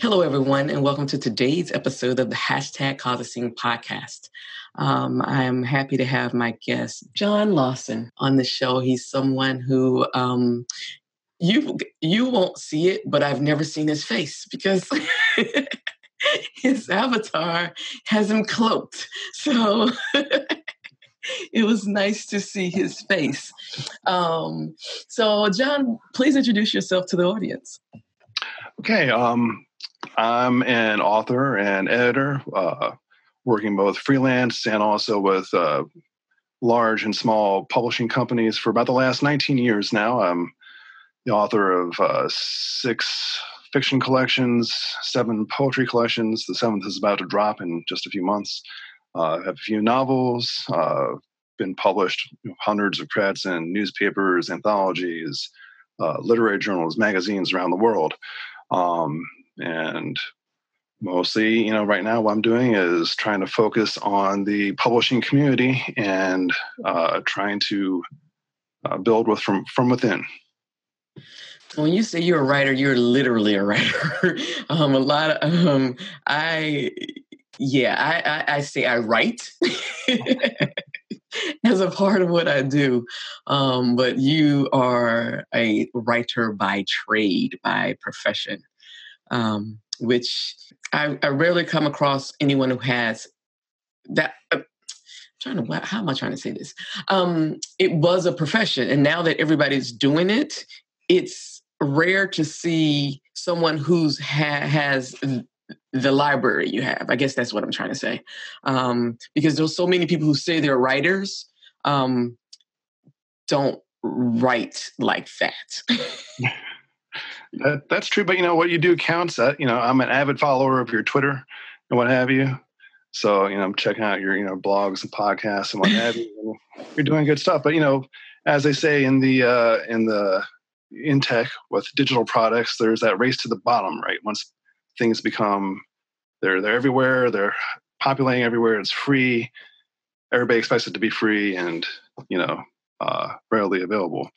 Hello, everyone, and welcome to today's episode of the hashtag Cause Scene podcast. Um, I am happy to have my guest, John Lawson, on the show. He's someone who um, you you won't see it, but I've never seen his face because his avatar has him cloaked. So it was nice to see his face. Um, so, John, please introduce yourself to the audience. Okay, um, I'm an author and editor, uh, working both freelance and also with uh, large and small publishing companies for about the last 19 years now. I'm the author of uh, six fiction collections, seven poetry collections. The seventh is about to drop in just a few months. Uh, have a few novels, uh, been published you know, hundreds of credits in newspapers, anthologies, uh, literary journals, magazines around the world. Um, and mostly, you know, right now what I'm doing is trying to focus on the publishing community and uh, trying to uh, build with from from within. When you say you're a writer, you're literally a writer. um, a lot of um, I, yeah, I, I, I say I write. as a part of what I do. Um, but you are a writer by trade, by profession, um, which I, I, rarely come across anyone who has that. Uh, trying to how am I trying to say this? Um, it was a profession, and now that everybody's doing it, it's rare to see someone who's ha- has the library you have. I guess that's what I'm trying to say. Um, because there's so many people who say they're writers, um, don't write like that. that. That's true, but you know what you do counts. Uh, you know, I'm an avid follower of your Twitter and what have you. So you know, I'm checking out your you know blogs and podcasts and what have you. You're doing good stuff, but you know, as they say in the uh, in the in tech with digital products, there's that race to the bottom, right? Once things become they're they're everywhere, they're populating everywhere, it's free. Everybody expects it to be free and you know uh, readily available.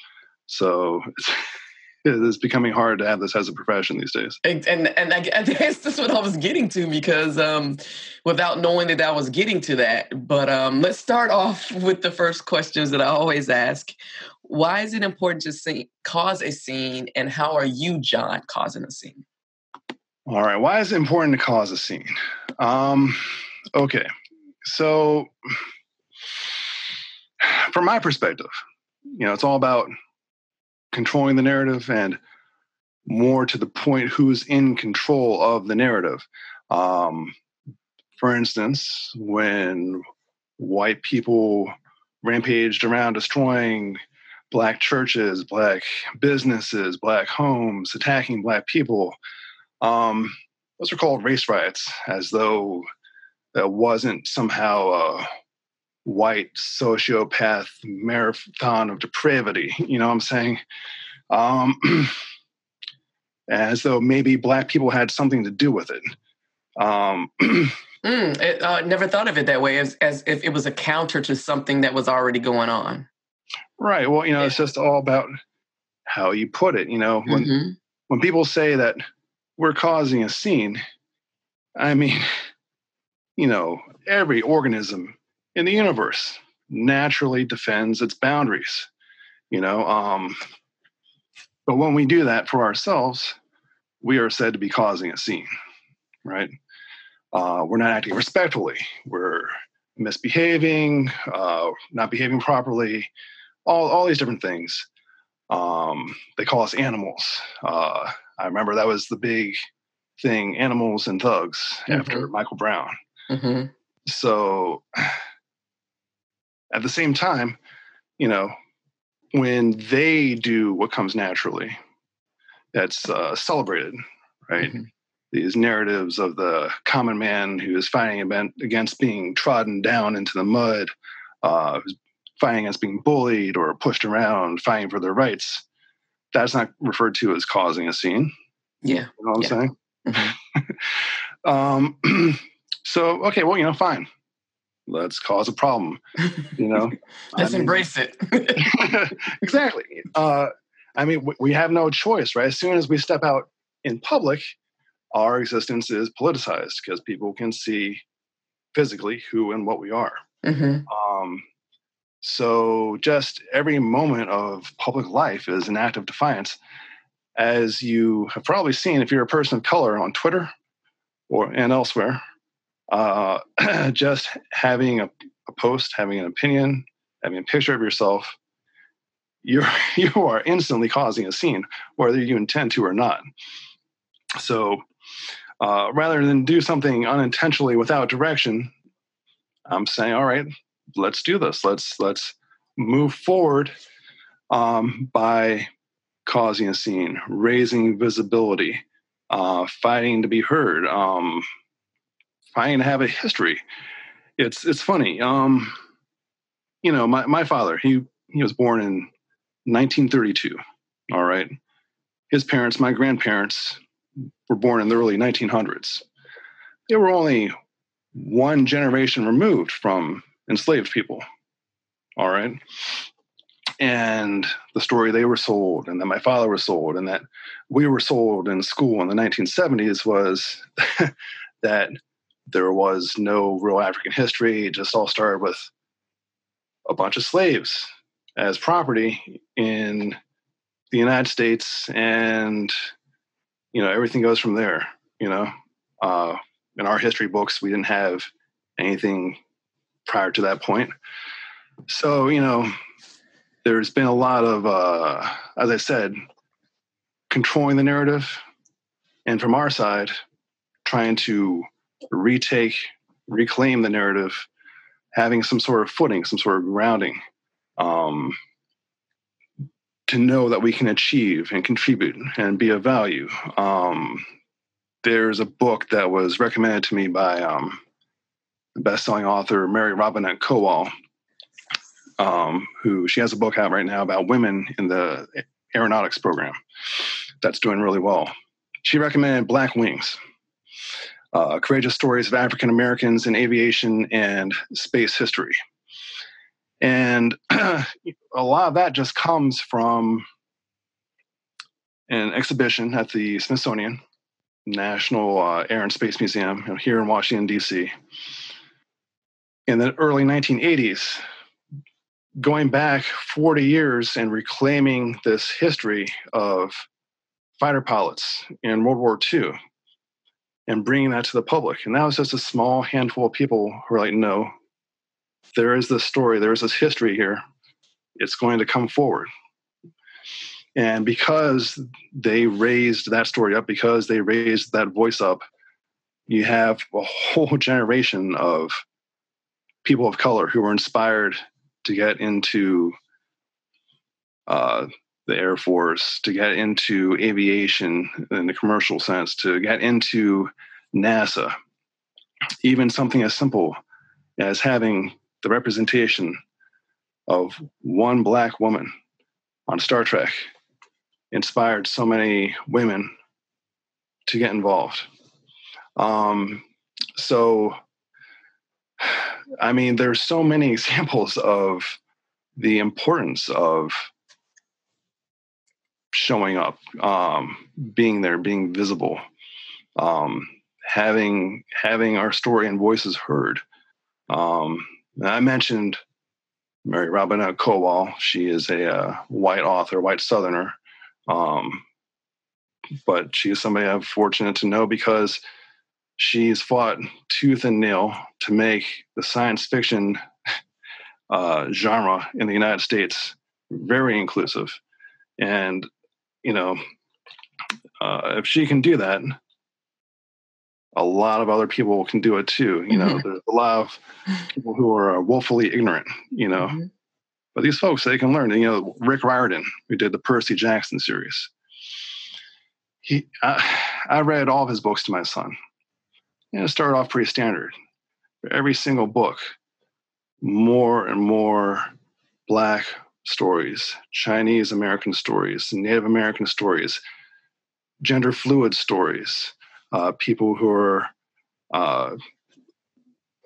So it's it is becoming hard to have this as a profession these days. And and, and I, I guess that's what I was getting to because um, without knowing that I was getting to that. But um, let's start off with the first questions that I always ask. Why is it important to see, cause a scene, and how are you, John, causing a scene? All right. Why is it important to cause a scene? Um, okay. So, from my perspective, you know, it's all about controlling the narrative and more to the point who's in control of the narrative. Um, for instance, when white people rampaged around destroying black churches, black businesses, black homes, attacking black people, um, those are called race riots, as though that wasn't somehow a white sociopath marathon of depravity. You know what I'm saying? Um, as though maybe black people had something to do with it. Um, mm, it, uh, never thought of it that way, as, as if it was a counter to something that was already going on. Right. Well, you know, yeah. it's just all about how you put it. You know, when mm-hmm. when people say that we're causing a scene. I mean, you know, every organism in the universe naturally defends its boundaries, you know. Um, but when we do that for ourselves, we are said to be causing a scene, right? Uh, we're not acting respectfully. We're misbehaving, uh, not behaving properly, all, all these different things. Um, they call us animals. Uh, I remember that was the big thing, animals and thugs, mm-hmm. after Michael Brown. Mm-hmm. So at the same time, you know, when they do what comes naturally, that's uh, celebrated, right? Mm-hmm. these narratives of the common man who is fighting against being trodden down into the mud, uh, who's fighting against being bullied or pushed around, fighting for their rights. That's not referred to as causing a scene. Yeah. You know what. I'm saying? Mm-hmm. um, so, okay, well, you know, fine. Let's cause a problem. You know, let's I mean, embrace it. exactly. Uh, I mean, we have no choice, right? As soon as we step out in public, our existence is politicized because people can see physically who and what we are. Mm-hmm. Um, so just every moment of public life is an act of defiance. As you have probably seen, if you're a person of color on Twitter or and elsewhere, uh, just having a, a post, having an opinion, having a picture of yourself, you're you are instantly causing a scene, whether you intend to or not. So uh, rather than do something unintentionally without direction, I'm saying, all right, let's do this. Let's let's move forward um, by causing a scene, raising visibility, uh, fighting to be heard, um, fighting to have a history. It's it's funny. Um, you know, my, my father, he he was born in 1932. All right. His parents, my grandparents, were born in the early 1900s. They were only one generation removed from enslaved people. All right. And the story they were sold, and that my father was sold, and that we were sold in school in the 1970s was that there was no real African history. It just all started with a bunch of slaves as property in the United States and you know everything goes from there you know uh, in our history books we didn't have anything prior to that point so you know there's been a lot of uh, as i said controlling the narrative and from our side trying to retake reclaim the narrative having some sort of footing some sort of grounding um, to know that we can achieve and contribute and be of value. Um, there's a book that was recommended to me by um, best-selling author Mary Robinette Kowal, um, who she has a book out right now about women in the aeronautics program that's doing really well. She recommended Black Wings, uh, courageous stories of African Americans in aviation and space history. And a lot of that just comes from an exhibition at the Smithsonian National uh, Air and Space Museum here in Washington, D.C. In the early 1980s, going back 40 years and reclaiming this history of fighter pilots in World War II and bringing that to the public. And that was just a small handful of people who were like, no, there is this story, there is this history here. It's going to come forward. And because they raised that story up, because they raised that voice up, you have a whole generation of people of color who were inspired to get into uh, the Air Force, to get into aviation in the commercial sense, to get into NASA. Even something as simple as having the representation of one black woman on Star Trek inspired so many women to get involved. Um, so, I mean, there's so many examples of the importance of showing up, um, being there, being visible, um, having having our story and voices heard. Um, I mentioned Mary Robinette Kowal. She is a uh, white author, white Southerner. Um, but she is somebody I'm fortunate to know because she's fought tooth and nail to make the science fiction uh, genre in the United States very inclusive. And, you know, uh, if she can do that, a lot of other people can do it too. You know, mm-hmm. there's a lot of people who are woefully ignorant, you know. Mm-hmm. But these folks, they can learn. And, you know, Rick Riordan, who did the Percy Jackson series, he, I, I read all of his books to my son. You know, started off pretty standard. For Every single book, more and more black stories, Chinese American stories, Native American stories, gender fluid stories, uh, people who are uh,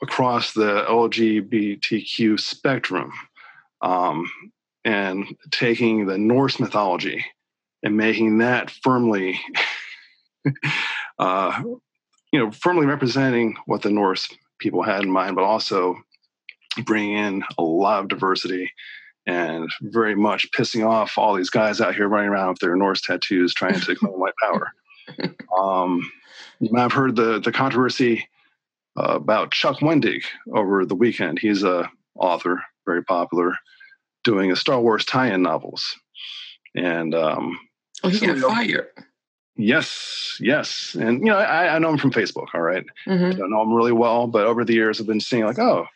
across the LGBTQ spectrum, um, and taking the Norse mythology and making that firmly, uh, you know, firmly representing what the Norse people had in mind, but also bringing in a lot of diversity and very much pissing off all these guys out here running around with their Norse tattoos trying to claim white power. Um, you might have heard the the controversy uh, about Chuck Wendig over the weekend. He's a author, very popular, doing a Star Wars tie-in novels, and um, oh, he got fired. Yes, yes, and you know I, I know him from Facebook. All right. mm-hmm. I don't know him really well, but over the years I've been seeing like, oh,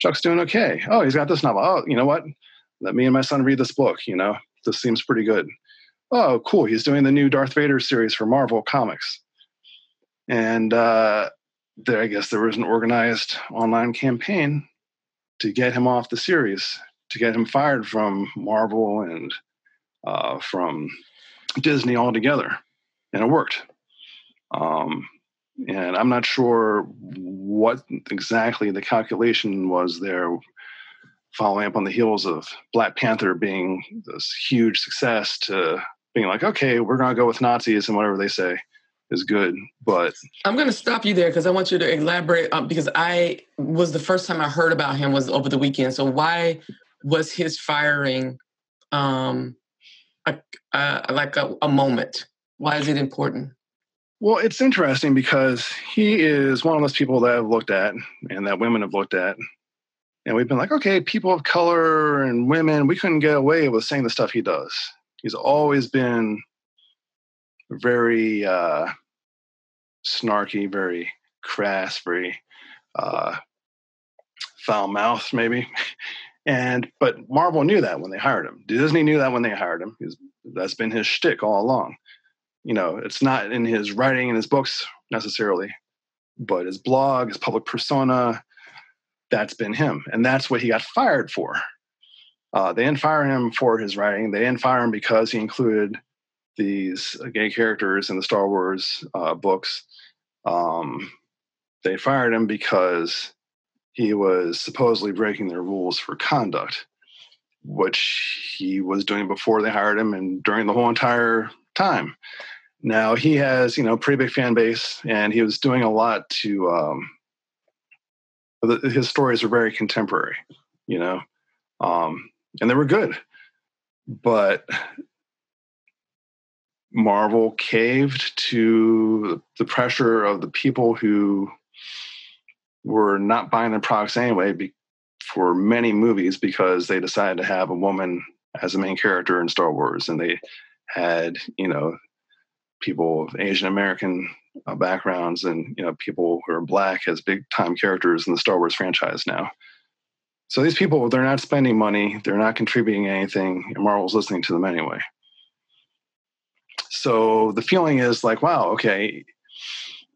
Chuck's doing okay. Oh, he's got this novel. Oh, you know what? Let me and my son read this book. You know, this seems pretty good. Oh, cool. He's doing the new Darth Vader series for Marvel Comics. And uh, there, I guess there was an organized online campaign to get him off the series, to get him fired from Marvel and uh, from Disney altogether. And it worked. Um, and I'm not sure what exactly the calculation was there, following up on the heels of Black Panther being this huge success to being like, okay, we're going to go with Nazis and whatever they say is good. But I'm going to stop you there because I want you to elaborate um, because I was the first time I heard about him was over the weekend. So why was his firing um, a, a, like a, a moment? Why is it important? Well, it's interesting because he is one of those people that I've looked at and that women have looked at. And we've been like, okay, people of color and women, we couldn't get away with saying the stuff he does. He's always been very uh, snarky, very crass, very uh, foul mouthed, maybe. And but Marvel knew that when they hired him. Disney knew that when they hired him. That's been his shtick all along you know, it's not in his writing and his books necessarily, but his blog, his public persona, that's been him. And that's what he got fired for. Uh, they didn't fire him for his writing. They didn't fire him because he included these gay characters in the Star Wars uh, books. Um, they fired him because he was supposedly breaking their rules for conduct, which he was doing before they hired him and during the whole entire time. Now he has, you know, pretty big fan base, and he was doing a lot to. Um, his stories are very contemporary, you know, um, and they were good, but Marvel caved to the pressure of the people who were not buying their products anyway be, for many movies because they decided to have a woman as a main character in Star Wars, and they had you know people of Asian American uh, backgrounds and you know people who are black as big time characters in the Star Wars franchise now. So these people, they're not spending money, they're not contributing anything, and Marvel's listening to them anyway. So the feeling is like, wow, okay,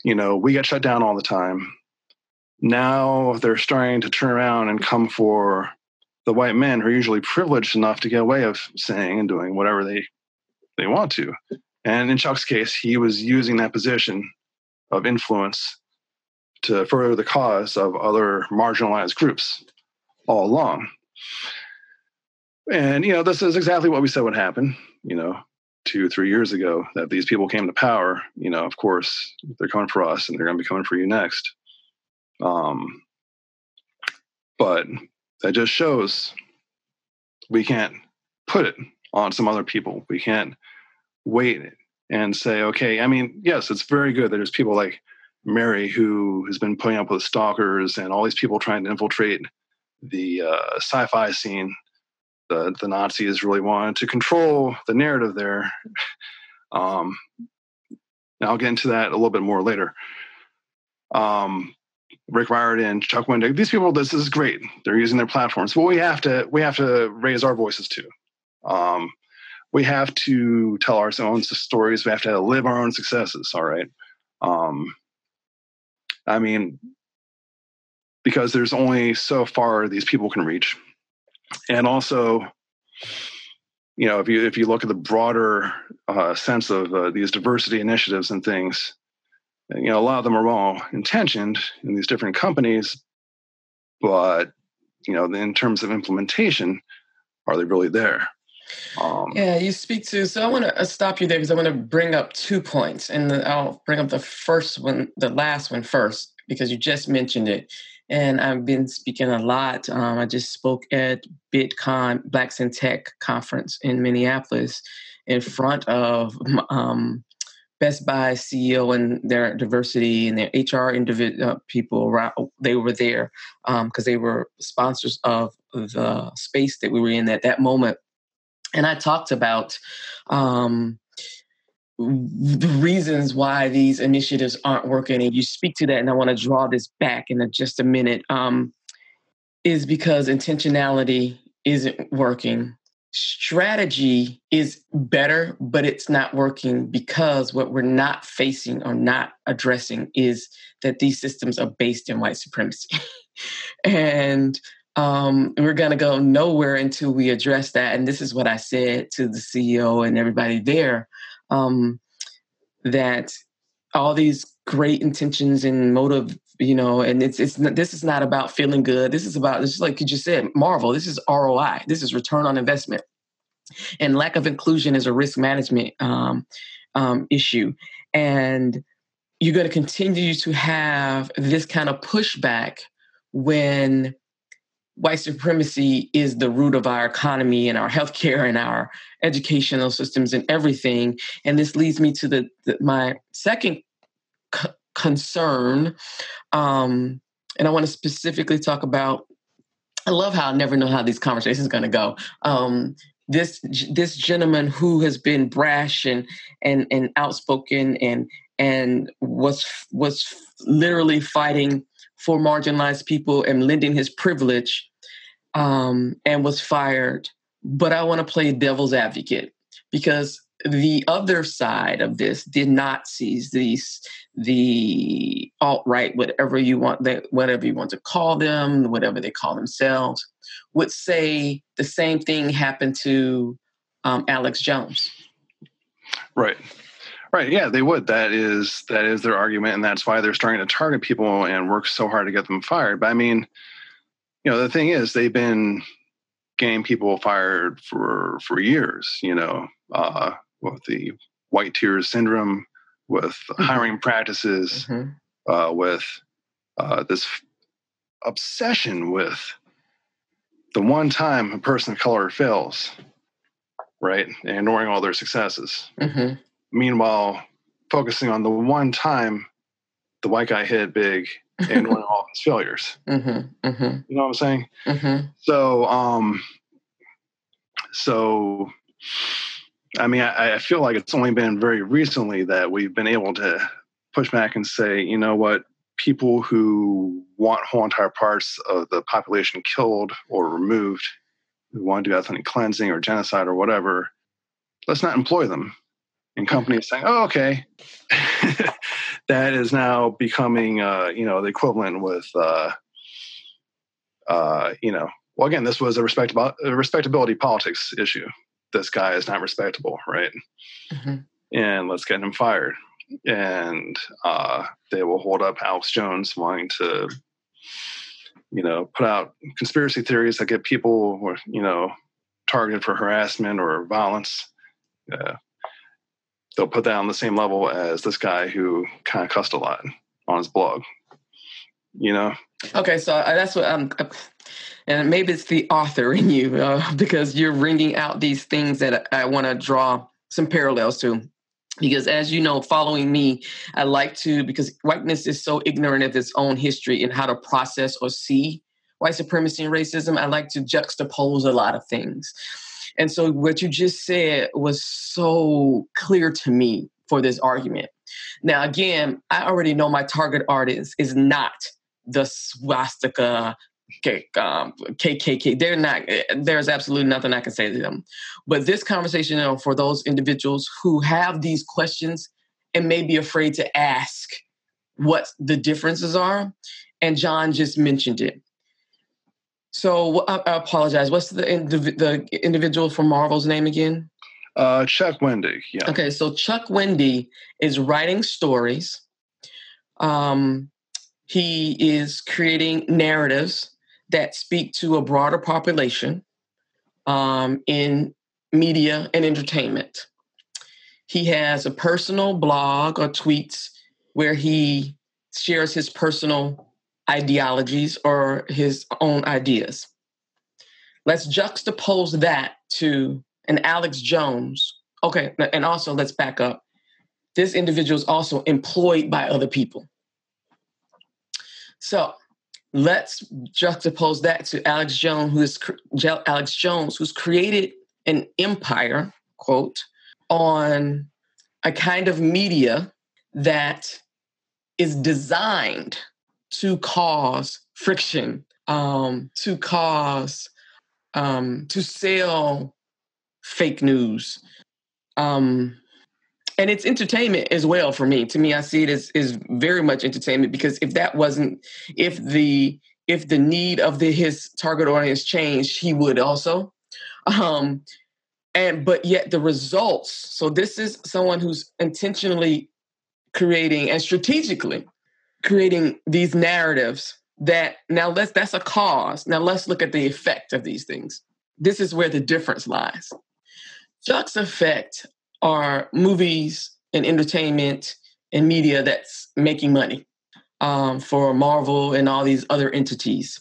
you know, we get shut down all the time. Now they're starting to turn around and come for the white men who are usually privileged enough to get away of saying and doing whatever they they want to. And in Chuck's case, he was using that position of influence to further the cause of other marginalized groups all along. And, you know, this is exactly what we said would happen, you know, two, three years ago, that these people came to power. You know, of course, they're coming for us and they're going to be coming for you next. Um, but that just shows we can't put it on some other people. We can't wait and say, okay, I mean, yes, it's very good that there's people like Mary who has been putting up with stalkers and all these people trying to infiltrate the uh, sci-fi scene. The the Nazis really wanted to control the narrative there. Um, I'll get into that a little bit more later. Um, Rick Riordan, Chuck Wendig, these people, this is great. They're using their platforms, but we have to we have to raise our voices too. Um, we have to tell our own stories. We have to live our own successes. All right. Um, I mean, because there's only so far these people can reach, and also, you know, if you if you look at the broader uh, sense of uh, these diversity initiatives and things, you know, a lot of them are well intentioned in these different companies, but you know, in terms of implementation, are they really there? Um, yeah, you speak to. So I want to uh, stop you there because I want to bring up two points, and I'll bring up the first one, the last one first, because you just mentioned it. And I've been speaking a lot. Um, I just spoke at BitCon Blacks in Tech conference in Minneapolis in front of um, Best Buy CEO and their diversity and their HR uh, people. They were there because um, they were sponsors of the space that we were in at that moment and I talked about um, the reasons why these initiatives aren't working, and you speak to that, and I want to draw this back in just a minute. Um, is because intentionality isn't working. Strategy is better, but it's not working because what we're not facing or not addressing is that these systems are based in white supremacy. and um, we're going to go nowhere until we address that. And this is what I said to the CEO and everybody there um, that all these great intentions and motive, you know, and it's it's this is not about feeling good. This is about this is like you just said, Marvel. This is ROI. This is return on investment, and lack of inclusion is a risk management um, um, issue, and you're going to continue to have this kind of pushback when white supremacy is the root of our economy and our healthcare and our educational systems and everything. And this leads me to the, the my second c- concern, um, and I want to specifically talk about. I love how I never know how these conversations are going to go. Um, this this gentleman who has been brash and and and outspoken and and was was literally fighting for marginalized people and lending his privilege um, and was fired. But I want to play devil's advocate because the other side of this did not seize these the alt right, whatever you want, whatever you want to call them, whatever they call themselves, would say the same thing happened to um, Alex Jones. Right. Right. Yeah, they would. That is that is their argument, and that's why they're starting to target people and work so hard to get them fired. But I mean, you know, the thing is, they've been getting people fired for for years. You know, uh, with the white tears syndrome, with mm-hmm. hiring practices, mm-hmm. uh, with uh, this obsession with the one time a person of color fails, right, and ignoring all their successes. Mm-hmm. Meanwhile, focusing on the one time the white guy hit big and ignoring all his failures. Mm-hmm, mm-hmm. You know what I'm saying? Mm-hmm. So, um, so, I mean, I, I feel like it's only been very recently that we've been able to push back and say, you know what, people who want whole entire parts of the population killed or removed, who want to do ethnic cleansing or genocide or whatever, let's not employ them and companies saying, "Oh, okay," that is now becoming, uh, you know, the equivalent with, uh, uh, you know, well, again, this was a, respectable, a respectability politics issue. This guy is not respectable, right? Mm-hmm. And let's get him fired. And uh, they will hold up Alex Jones wanting to, you know, put out conspiracy theories that get people, you know, targeted for harassment or violence. Uh, they'll put that on the same level as this guy who kind of cussed a lot on his blog. You know. Okay, so uh, that's what I'm. And maybe it's the author in you uh, because you're ringing out these things that I, I want to draw some parallels to. Because as you know, following me, I like to because whiteness is so ignorant of its own history and how to process or see white supremacy and racism. I like to juxtapose a lot of things. And so what you just said was so clear to me for this argument. Now, again, I already know my target audience is not the swastika um, KKK. They're not. There's absolutely nothing I can say to them. But this conversation, you know, for those individuals who have these questions and may be afraid to ask what the differences are, and John just mentioned it. So I, I apologize. What's the indiv- the individual from Marvel's name again? Uh, Chuck Wendig. Yeah. Okay, so Chuck Wendig is writing stories. Um, he is creating narratives that speak to a broader population um, in media and entertainment. He has a personal blog or tweets where he shares his personal ideologies or his own ideas. Let's juxtapose that to an Alex Jones. Okay, and also let's back up. This individual is also employed by other people. So let's juxtapose that to Alex Jones, who is Alex Jones, who's created an empire, quote, on a kind of media that is designed to cause friction, um, to cause, um, to sell fake news. Um, and it's entertainment as well for me. To me, I see it as is very much entertainment because if that wasn't, if the if the need of the his target audience changed, he would also. Um, and but yet the results. So this is someone who's intentionally creating and strategically creating these narratives that now let's that's a cause. Now let's look at the effect of these things. This is where the difference lies. Chuck's effect are movies and entertainment and media that's making money um, for Marvel and all these other entities.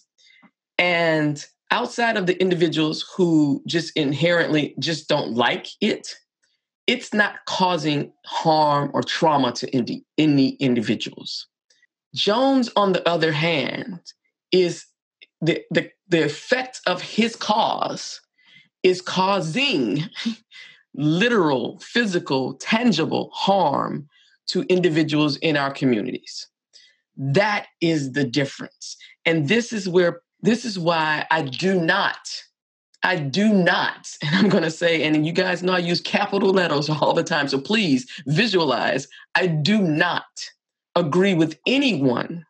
And outside of the individuals who just inherently just don't like it, it's not causing harm or trauma to any, any individuals. Jones, on the other hand, is the, the, the effect of his cause is causing literal, physical, tangible harm to individuals in our communities. That is the difference. And this is where, this is why I do not, I do not, and I'm going to say, and you guys know I use capital letters all the time, so please visualize, I do not agree with anyone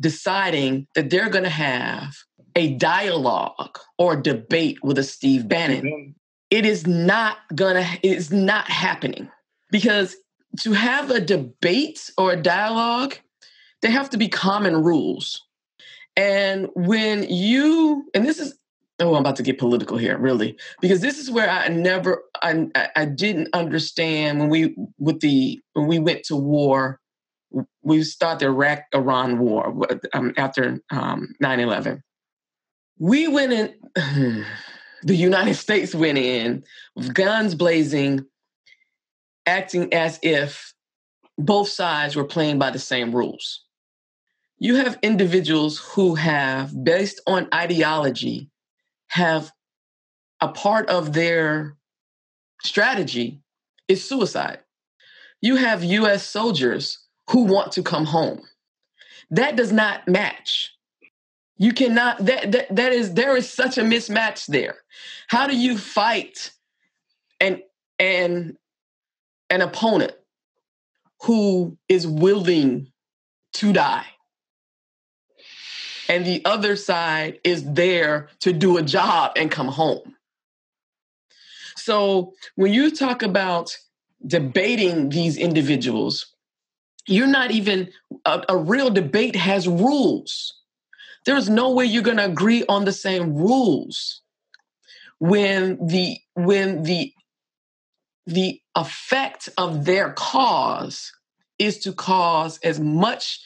deciding that they're going to have a dialogue or debate with a Steve Bannon it is not gonna it's not happening. Because to have a debate or a dialogue there have to be common rules. And when you and this is oh i'm about to get political here really. Because this is where i never i, I didn't understand when we with the when we went to war we started the iraq iran war um, after um, 9-11 we went in the United States went in with guns blazing, acting as if both sides were playing by the same rules. You have individuals who have, based on ideology, have a part of their strategy is suicide. You have US soldiers who want to come home. That does not match. You cannot that, that that is there is such a mismatch there. How do you fight an an an opponent who is willing to die? And the other side is there to do a job and come home. So when you talk about debating these individuals, you're not even a, a real debate has rules. There's no way you're going to agree on the same rules when the when the the effect of their cause is to cause as much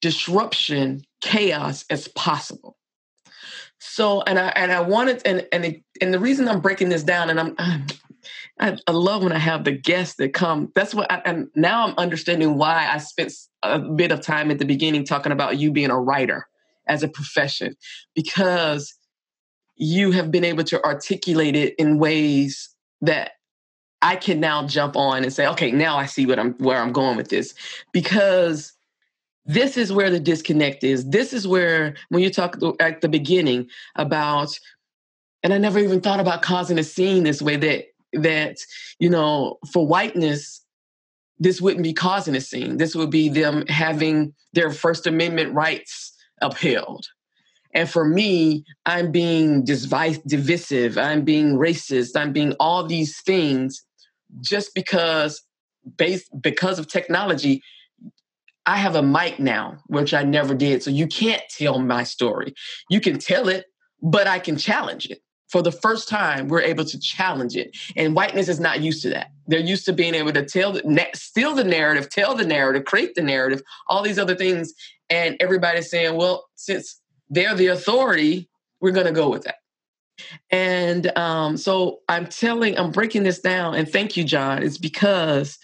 disruption chaos as possible. So and i and i wanted and and it, and the reason i'm breaking this down and i'm I, I love when I have the guests that come. That's what, I, and now I'm understanding why I spent a bit of time at the beginning talking about you being a writer as a profession because you have been able to articulate it in ways that I can now jump on and say, okay, now I see what I'm where I'm going with this. Because this is where the disconnect is. This is where, when you talk at the beginning about, and I never even thought about causing a scene this way that, that, you know, for whiteness, this wouldn't be causing a scene. This would be them having their First Amendment rights upheld. And for me, I'm being divisive, I'm being racist, I'm being all these things just because based because of technology I have a mic now, which I never did. So you can't tell my story. You can tell it, but I can challenge it. For the first time, we're able to challenge it. And whiteness is not used to that. They're used to being able to tell, the, steal the narrative, tell the narrative, create the narrative, all these other things. And everybody's saying, well, since they're the authority, we're going to go with that. And um, so I'm telling, I'm breaking this down. And thank you, John. It's because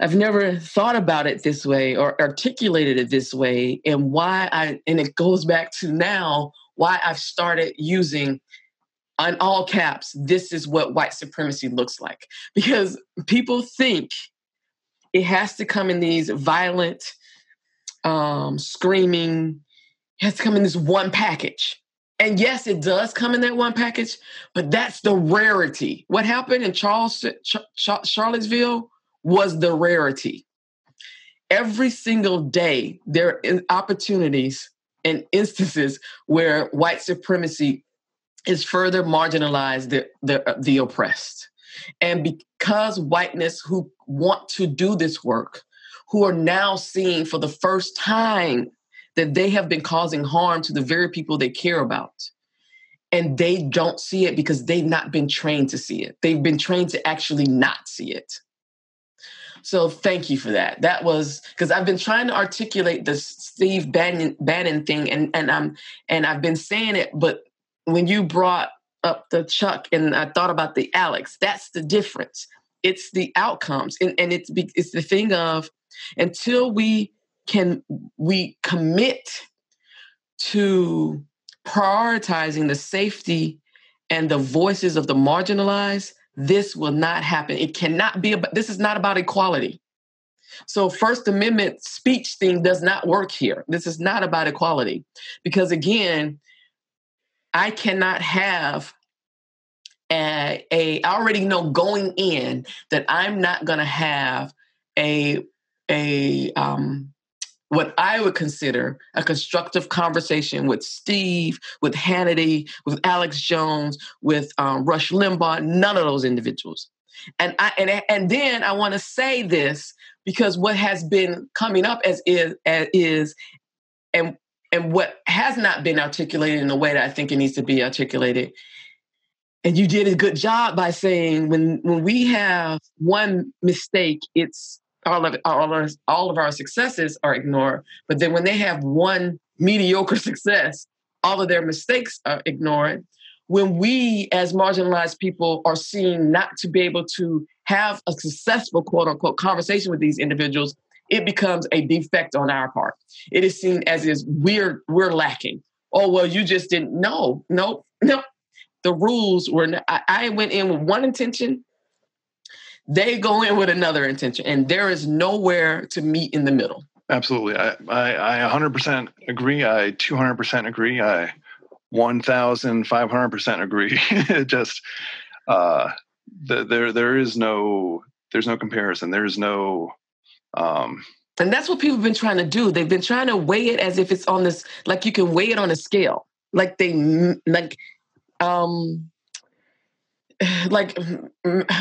I've never thought about it this way or articulated it this way, and why I, and it goes back to now why I've started using on all caps, this is what white supremacy looks like. Because people think it has to come in these violent, um, screaming, it has to come in this one package. And yes, it does come in that one package, but that's the rarity. What happened in Charles, Charlottesville was the rarity. Every single day, there are opportunities and instances where white supremacy is further marginalize the, the, uh, the oppressed. And because whiteness who want to do this work, who are now seeing for the first time that they have been causing harm to the very people they care about. And they don't see it because they've not been trained to see it. They've been trained to actually not see it. So thank you for that. That was because I've been trying to articulate the Steve Bannon, Bannon thing, and and I'm and I've been saying it, but when you brought up the Chuck and I thought about the Alex, that's the difference. It's the outcomes, and and it's it's the thing of until we can we commit to prioritizing the safety and the voices of the marginalized this will not happen. It cannot be about, this is not about equality. So First Amendment speech thing does not work here. This is not about equality. Because again, I cannot have a, a I already know going in that I'm not gonna have a a um what I would consider a constructive conversation with Steve, with Hannity, with Alex Jones, with um, Rush Limbaugh, none of those individuals. And I and and then I want to say this because what has been coming up as is as is and and what has not been articulated in the way that I think it needs to be articulated. And you did a good job by saying when when we have one mistake, it's all of all of all of our successes are ignored. But then when they have one mediocre success, all of their mistakes are ignored. When we, as marginalized people, are seen not to be able to have a successful quote unquote conversation with these individuals, it becomes a defect on our part. It is seen as is we're we're lacking. Oh well, you just didn't know. Nope, nope. The rules were. Not, I, I went in with one intention they go in with another intention, and there is nowhere to meet in the middle. Absolutely. I, I, I 100% agree. I 200% agree. I 1,500% agree. Just, uh, the, there, there is no, there's no comparison. There's no, um, and that's what people have been trying to do. They've been trying to weigh it as if it's on this, like you can weigh it on a scale. Like they, like, um, like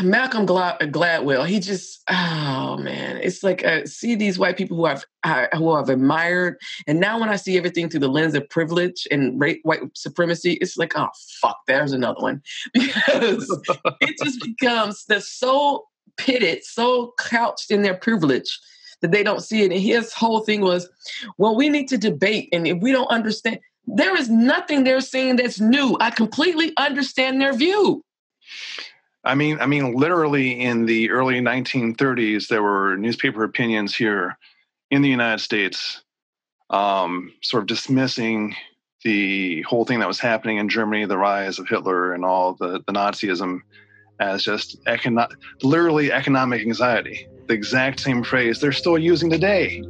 Malcolm Gladwell, he just oh man, it's like I see these white people who I've who I've admired, and now when I see everything through the lens of privilege and white supremacy, it's like oh fuck, there's another one because it just becomes they're so pitted, so couched in their privilege that they don't see it. And his whole thing was, well, we need to debate, and if we don't understand, there is nothing they're saying that's new. I completely understand their view. I mean, I mean, literally in the early 1930s, there were newspaper opinions here in the United States, um, sort of dismissing the whole thing that was happening in Germany, the rise of Hitler and all the, the Nazism, as just econo- literally economic anxiety, the exact same phrase they're still using today.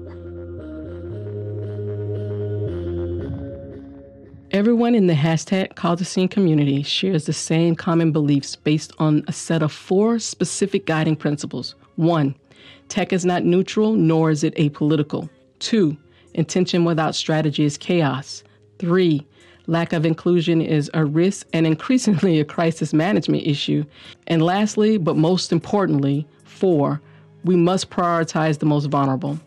Everyone in the hashtag CauseAScene community shares the same common beliefs based on a set of four specific guiding principles. One, tech is not neutral, nor is it apolitical. Two, intention without strategy is chaos. Three, lack of inclusion is a risk and increasingly a crisis management issue. And lastly, but most importantly, four, we must prioritize the most vulnerable.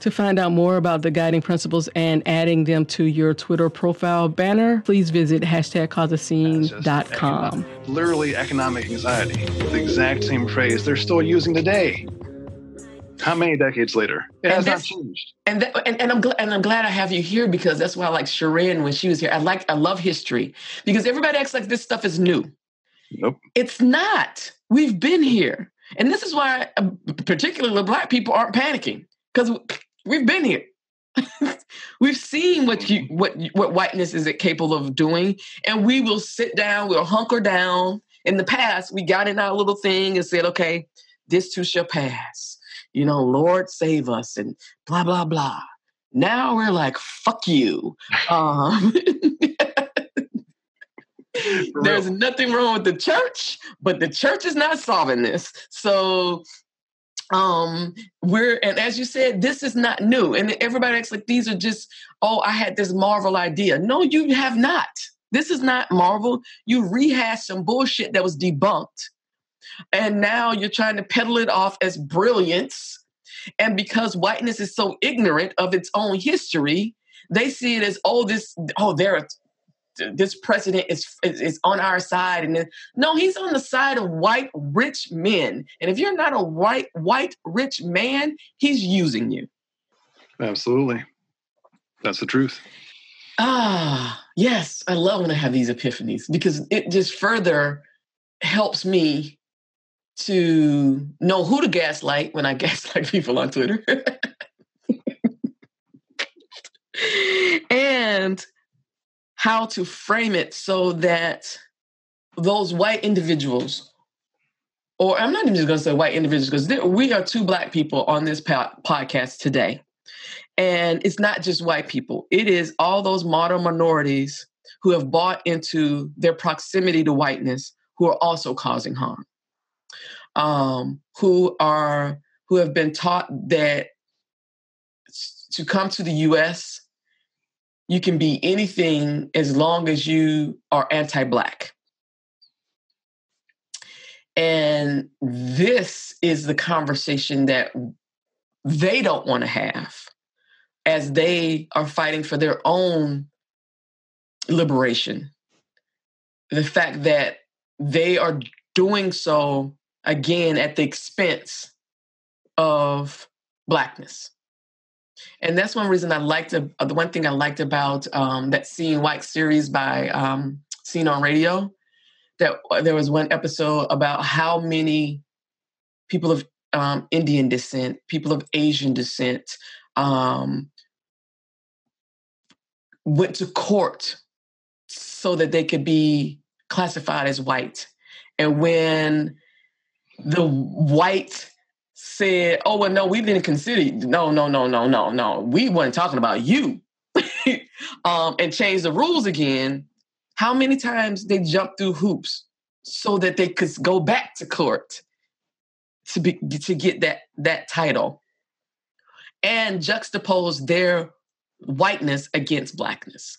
To find out more about the guiding principles and adding them to your Twitter profile banner, please visit hashtag causeascene.com. Literally economic anxiety, the exact same phrase they're still using today. How many decades later? It has not changed. And, that, and and I'm glad and I'm glad I have you here because that's why I like Sharon when she was here. I like I love history because everybody acts like this stuff is new. Nope. It's not. We've been here, and this is why uh, particularly black people aren't panicking because We've been here. We've seen what you mm-hmm. what what whiteness is it capable of doing, and we will sit down. We'll hunker down. In the past, we got in our little thing and said, "Okay, this too shall pass." You know, Lord save us, and blah blah blah. Now we're like, "Fuck you." Um, there's nothing wrong with the church, but the church is not solving this. So um we're and as you said this is not new and everybody acts like these are just oh i had this marvel idea no you have not this is not marvel you rehashed some bullshit that was debunked and now you're trying to peddle it off as brilliance. And because whiteness is so ignorant of its own history they see it as oh this oh there are this president is, is, is on our side. And then, no he's on the side of white rich men. And if you're not a white white rich man he's using you. Absolutely. That's the truth. Ah yes. I love when i have these epiphanies because it just further helps me to know who to gaslight when i gaslight people on twitter and how to frame it so that those white individuals, or I'm not even just going to say white individuals, because we are two black people on this podcast today. And it's not just white people, it is all those modern minorities who have bought into their proximity to whiteness who are also causing harm. Um, who are who have been taught that to come to the US you can be anything as long as you are anti Black. And this is the conversation that they don't want to have as they are fighting for their own liberation. The fact that they are doing so again at the expense of Blackness and that's one reason I liked uh, the one thing I liked about um, that Seeing White series by um, Scene on Radio. That uh, there was one episode about how many people of um, Indian descent, people of Asian descent, um, went to court so that they could be classified as white. And when the white said, "Oh well, no, we didn't consider. No, no, no, no, no, no. We weren't talking about you." um, and change the rules again. How many times they jumped through hoops so that they could go back to court to be to get that that title, and juxtapose their whiteness against blackness.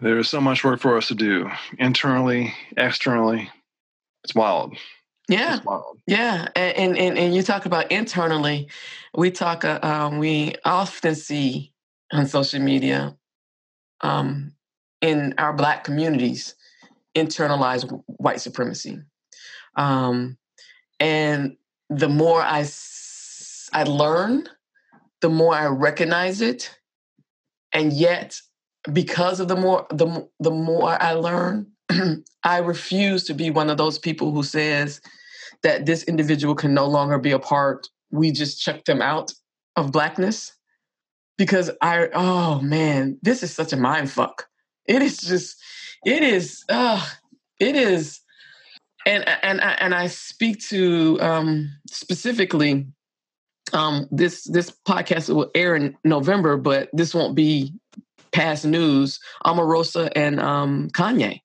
There is so much work for us to do internally, externally. It's wild. Yeah, yeah, and, and and you talk about internally. We talk. Uh, um, we often see on social media, um, in our Black communities, internalized white supremacy, um, and the more I I learn, the more I recognize it, and yet because of the more the the more I learn, I refuse to be one of those people who says that this individual can no longer be a part. We just check them out of blackness because I oh man, this is such a mind fuck. It is just it is uh it is and and and I speak to um specifically um, this this podcast will air in November, but this won't be past news. Omarosa and um, Kanye.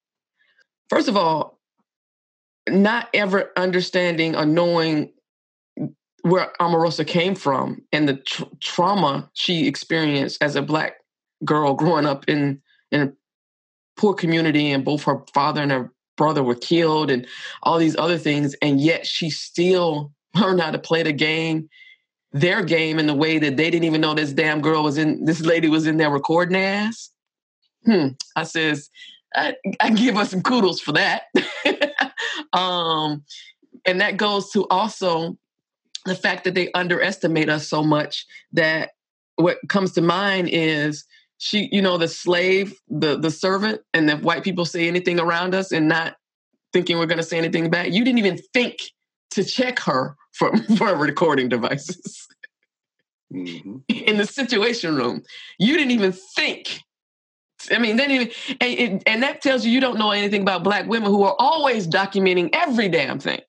First of all, not ever understanding or knowing where Omarosa came from and the tr- trauma she experienced as a black girl growing up in in a poor community, and both her father and her brother were killed, and all these other things, and yet she still learned how to play the game their game in the way that they didn't even know this damn girl was in this lady was in there recording ass. Hmm. I says, I, I give us some kudos for that. um, and that goes to also the fact that they underestimate us so much that what comes to mind is she, you know, the slave, the the servant, and the white people say anything around us and not thinking we're gonna say anything back. You didn't even think to check her for, for recording devices. Mm-hmm. In the situation room, you didn't even think. I mean, then even and, and that tells you you don't know anything about black women who are always documenting every damn thing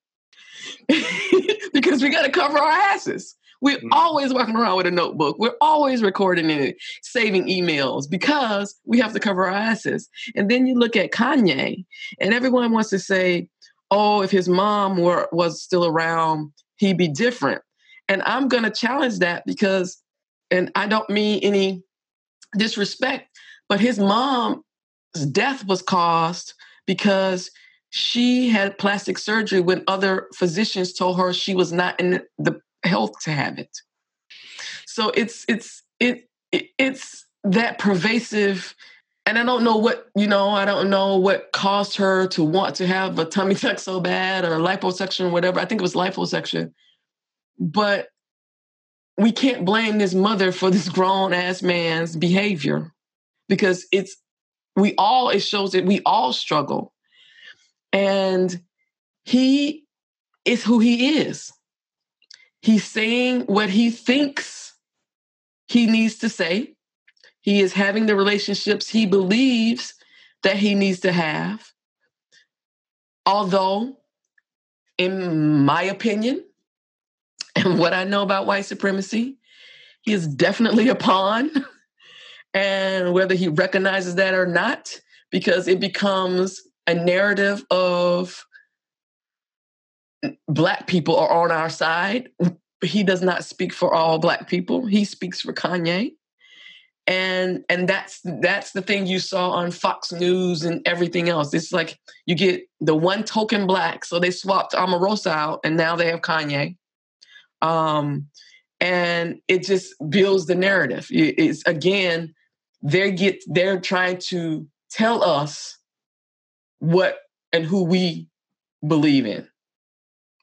because we got to cover our asses. We're mm-hmm. always walking around with a notebook. We're always recording it, saving emails because we have to cover our asses. And then you look at Kanye, and everyone wants to say, "Oh, if his mom were was still around, he'd be different. And I'm to challenge that because, and I don't mean any disrespect, but his mom's death was caused because she had plastic surgery when other physicians told her she was not in the health to have it. So it's it's it, it it's that pervasive and I don't know what, you know, I don't know what caused her to want to have a tummy tuck so bad or liposuction or whatever. I think it was liposuction. But we can't blame this mother for this grown ass man's behavior because it's, we all, it shows that we all struggle. And he is who he is. He's saying what he thinks he needs to say he is having the relationships he believes that he needs to have. Although, in my opinion, and what I know about white supremacy, he is definitely a pawn. and whether he recognizes that or not, because it becomes a narrative of black people are on our side. He does not speak for all black people. He speaks for Kanye and and that's that's the thing you saw on Fox News and everything else. It's like you get the one token black, so they swapped Omarosa out, and now they have Kanye. Um, and it just builds the narrative. It's again, they get they're trying to tell us what and who we believe in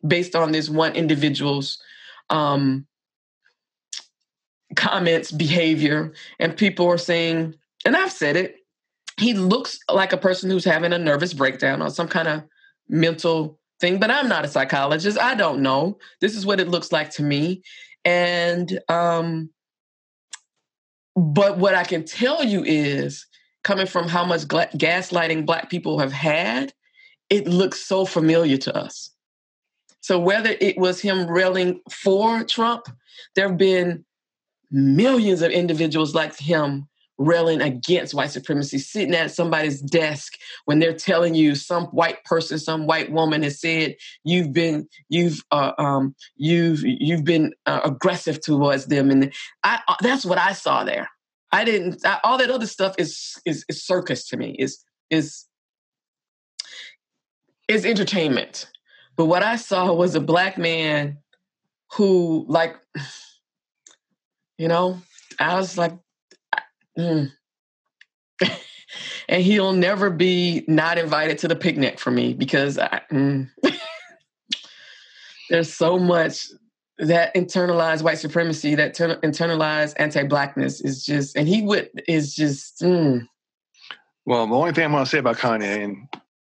based on this one individual's um, comments, behavior, and people are saying, and I've said it, he looks like a person who's having a nervous breakdown or some kind of mental thing, but I'm not a psychologist. I don't know. This is what it looks like to me. And, um, but what I can tell you is coming from how much gla- gaslighting Black people have had, it looks so familiar to us. So whether it was him railing for Trump, there have been millions of individuals like him railing against white supremacy, sitting at somebody's desk when they're telling you some white person, some white woman has said you've been you've uh, um, you've you've been uh, aggressive towards them, and I uh, that's what I saw there. I didn't. I, all that other stuff is, is is circus to me. Is is is entertainment. But what I saw was a black man who like you know, I was like, mm. and he'll never be not invited to the picnic for me because I, mm. there's so much that internalized white supremacy, that ter- internalized anti-blackness is just, and he would is just. Mm. Well, the only thing I want to say about Kanye, and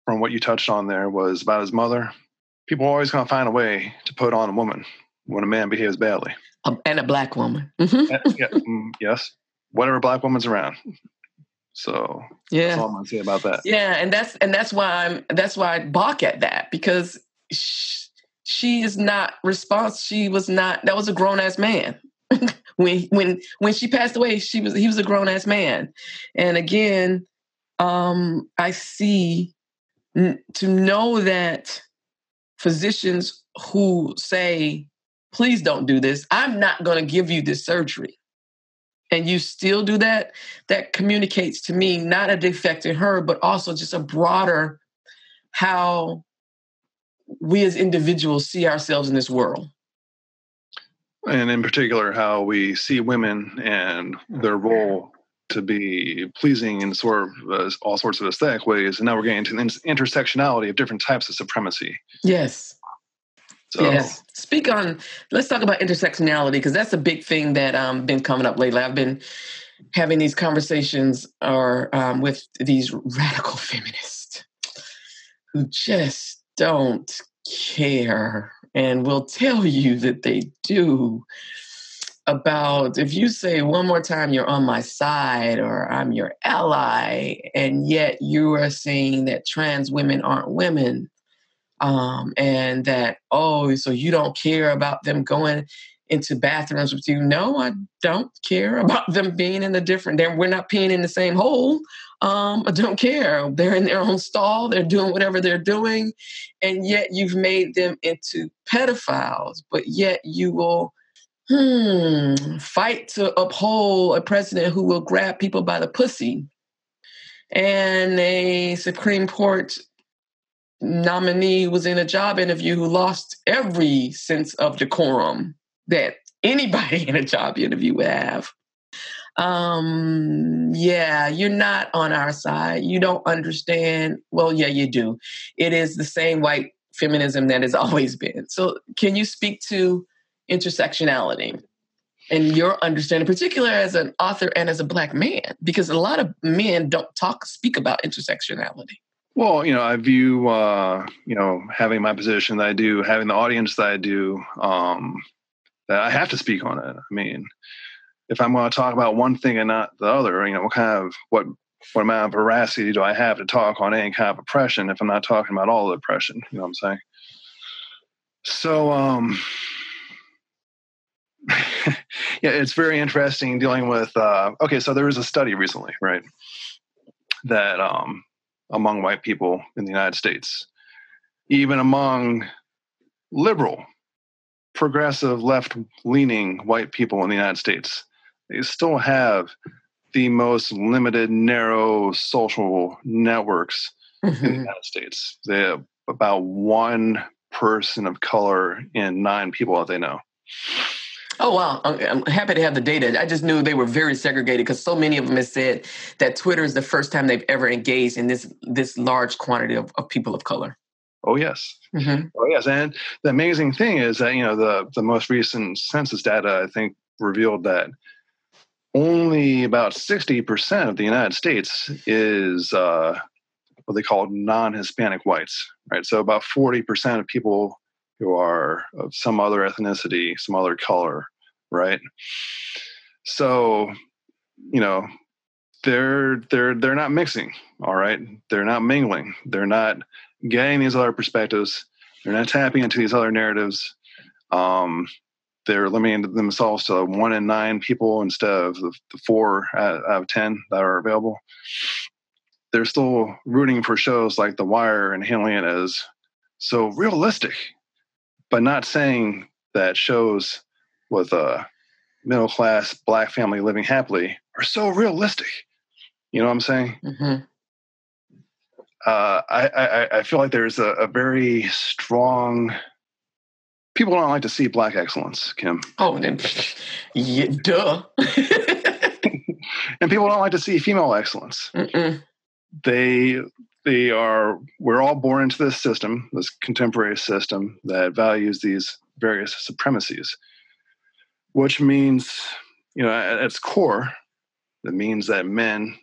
from what you touched on there, was about his mother. People are always going to find a way to put on a woman when a man behaves badly and a black woman. Mm-hmm. yeah, mm, yes, whatever black woman's around. So yeah, that's all I'm gonna say about that. Yeah, and that's and that's why I'm that's why I balk at that because she is not response. She was not. That was a grown ass man. when when when she passed away, she was he was a grown ass man. And again, um, I see n- to know that physicians who say, "Please don't do this. I'm not going to give you this surgery." And you still do that, that communicates to me not a defect in her, but also just a broader how we as individuals see ourselves in this world. And in particular how we see women and their role to be pleasing in sort of uh, all sorts of aesthetic ways. And now we're getting into the intersectionality of different types of supremacy. Yes so. yes speak on let's talk about intersectionality because that's a big thing that um been coming up lately i've been having these conversations or um, with these radical feminists who just don't care and will tell you that they do about if you say one more time you're on my side or I'm your ally, and yet you are saying that trans women aren't women, um, and that, oh, so you don't care about them going into bathrooms with you. No, I don't care about them being in a different, they we're not peeing in the same hole um, I don't care. They're in their own stall, they're doing whatever they're doing, and yet you've made them into pedophiles, but yet you will hmm, fight to uphold a president who will grab people by the pussy. And a Supreme Court nominee was in a job interview who lost every sense of decorum that anybody in a job interview would have. Um yeah you're not on our side. You don't understand. Well yeah you do. It is the same white feminism that has always been. So can you speak to intersectionality and your understanding particular as an author and as a black man? Because a lot of men don't talk speak about intersectionality well you know i view uh you know having my position that i do having the audience that i do um that i have to speak on it i mean if I'm going to talk about one thing and not the other, you know, what kind of what what amount of veracity do I have to talk on any kind of oppression if I'm not talking about all the oppression? You know what I'm saying? So, um, yeah, it's very interesting dealing with. Uh, okay, so there was a study recently, right, that um, among white people in the United States, even among liberal, progressive, left leaning white people in the United States, they still have the most limited, narrow social networks mm-hmm. in the mm-hmm. United States. They have about one person of color in nine people that they know. Oh wow! I'm happy to have the data. I just knew they were very segregated because so many of them have said that Twitter is the first time they've ever engaged in this this large quantity of, of people of color. Oh yes, mm-hmm. oh yes. And the amazing thing is that you know the the most recent census data I think revealed that only about 60% of the United States is uh, what they call non Hispanic whites, right? So about 40% of people who are of some other ethnicity, some other color, right? So, you know, they're they're they're not mixing, all right? They're not mingling. They're not getting these other perspectives. They're not tapping into these other narratives. Um, they're limiting themselves to one in nine people instead of the, the four out, of ten that are available. They're still rooting for shows like The Wire and handling it as so realistic, but not saying that shows with a middle class black family living happily are so realistic. You know what I'm saying? Mm-hmm. Uh, I, I, I feel like there's a, a very strong people don't like to see black excellence, Kim. Oh, then, yeah, duh. and people don't like to see female excellence. Mm-mm. They they are we're all born into this system, this contemporary system that values these various supremacies, which means, you know, at its core, it means that men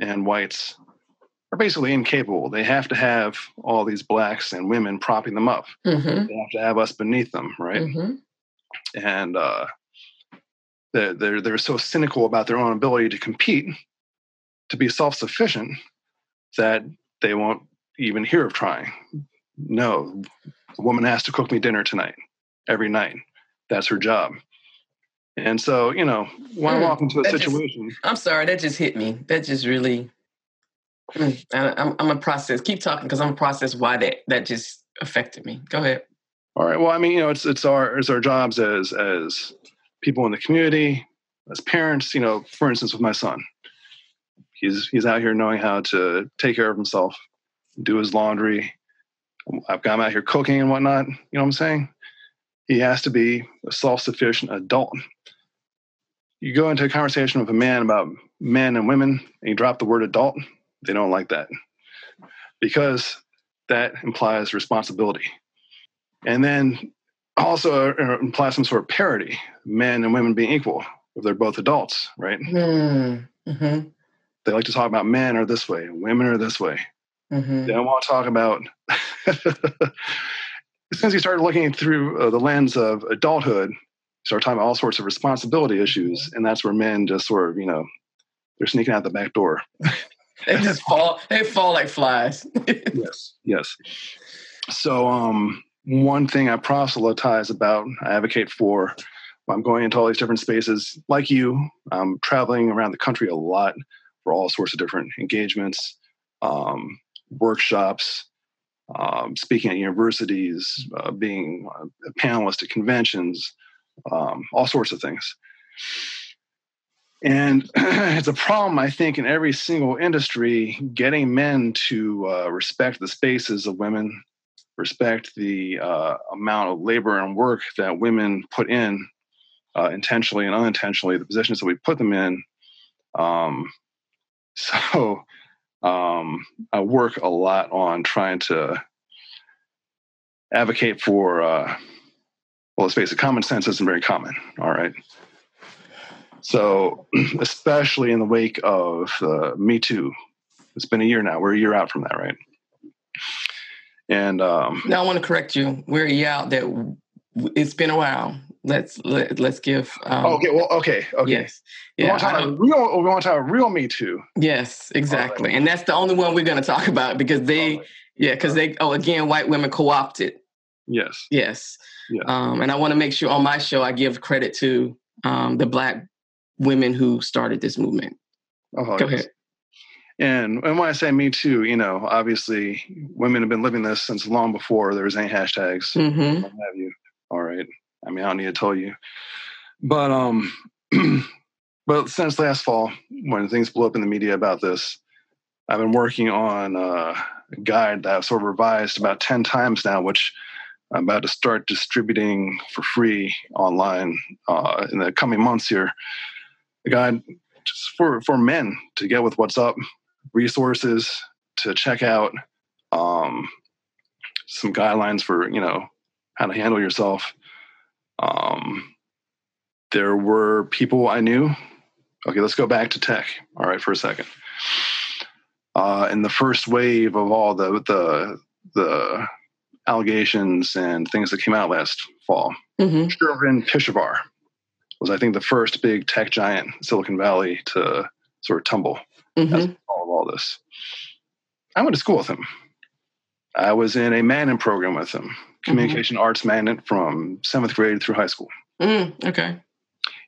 and whites are basically incapable. They have to have all these blacks and women propping them up. Mm-hmm. They have to have us beneath them, right? Mm-hmm. And uh, they're, they're they're so cynical about their own ability to compete, to be self sufficient, that they won't even hear of trying. No, a woman has to cook me dinner tonight, every night. That's her job. And so, you know, when I walk into a situation. Just, I'm sorry, that just hit me. That just really. Mm, I, I'm, I'm a process. Keep talking because I'm a process why that that just affected me. Go ahead. All right. Well, I mean, you know, it's it's our it's our jobs as as people in the community, as parents. You know, for instance, with my son, he's he's out here knowing how to take care of himself, do his laundry. I've got him out here cooking and whatnot. You know what I'm saying? He has to be a self-sufficient adult. You go into a conversation with a man about men and women, and you drop the word adult, they don't like that because that implies responsibility. And then also uh, implies some sort of parity, men and women being equal if they're both adults, right? Hmm. Mm-hmm. They like to talk about men are this way, women are this way. Mm-hmm. They don't want to talk about. Since you started looking through uh, the lens of adulthood, start talking about all sorts of responsibility issues, and that's where men just sort of, you know, they're sneaking out the back door. they just fall. They fall like flies. yes, yes. So, um, one thing I proselytize about, I advocate for. I'm going into all these different spaces. Like you, I'm traveling around the country a lot for all sorts of different engagements, um, workshops, um, speaking at universities, uh, being a panelist at conventions, um, all sorts of things. And it's a problem, I think, in every single industry getting men to uh, respect the spaces of women, respect the uh, amount of labor and work that women put in, uh, intentionally and unintentionally, the positions that we put them in. Um, so um, I work a lot on trying to advocate for, uh, well, let's face it, common sense isn't very common. All right. So, especially in the wake of uh, Me Too, it's been a year now. We're a year out from that, right? And um, now I want to correct you. We're a year out that it's been a while. Let's let, let's give. Um, okay. Well. Okay. Okay. Yes. Yeah. We want to talk about real. We want to talk real Me Too. Yes. Exactly. Right. And that's the only one we're going to talk about because they. Right. Yeah. Because they. Oh, again, white women co-opted. Yes. Yes. Yeah. Um, and I want to make sure on my show I give credit to um, the black women who started this movement. Oh, Go yes. ahead. And and when I say me too, you know, obviously women have been living this since long before there was any hashtags. Mm-hmm. Have you? All right. I mean, I don't need to tell you. But um, but since last fall, when things blew up in the media about this, I've been working on a guide that I've sort of revised about ten times now, which I'm about to start distributing for free online uh, in the coming months here. A guide just for for men to get with what's up, resources to check out, um, some guidelines for you know how to handle yourself um, there were people I knew. Okay, let's go back to tech. All right, for a second. Uh, in the first wave of all the the the allegations and things that came out last fall, mm-hmm. Shervin Pishevar was, I think, the first big tech giant Silicon Valley to sort of tumble mm-hmm. as all of all this. I went to school with him. I was in a Magnet program with him, mm-hmm. communication mm-hmm. arts Magnet from seventh grade through high school. Mm, okay.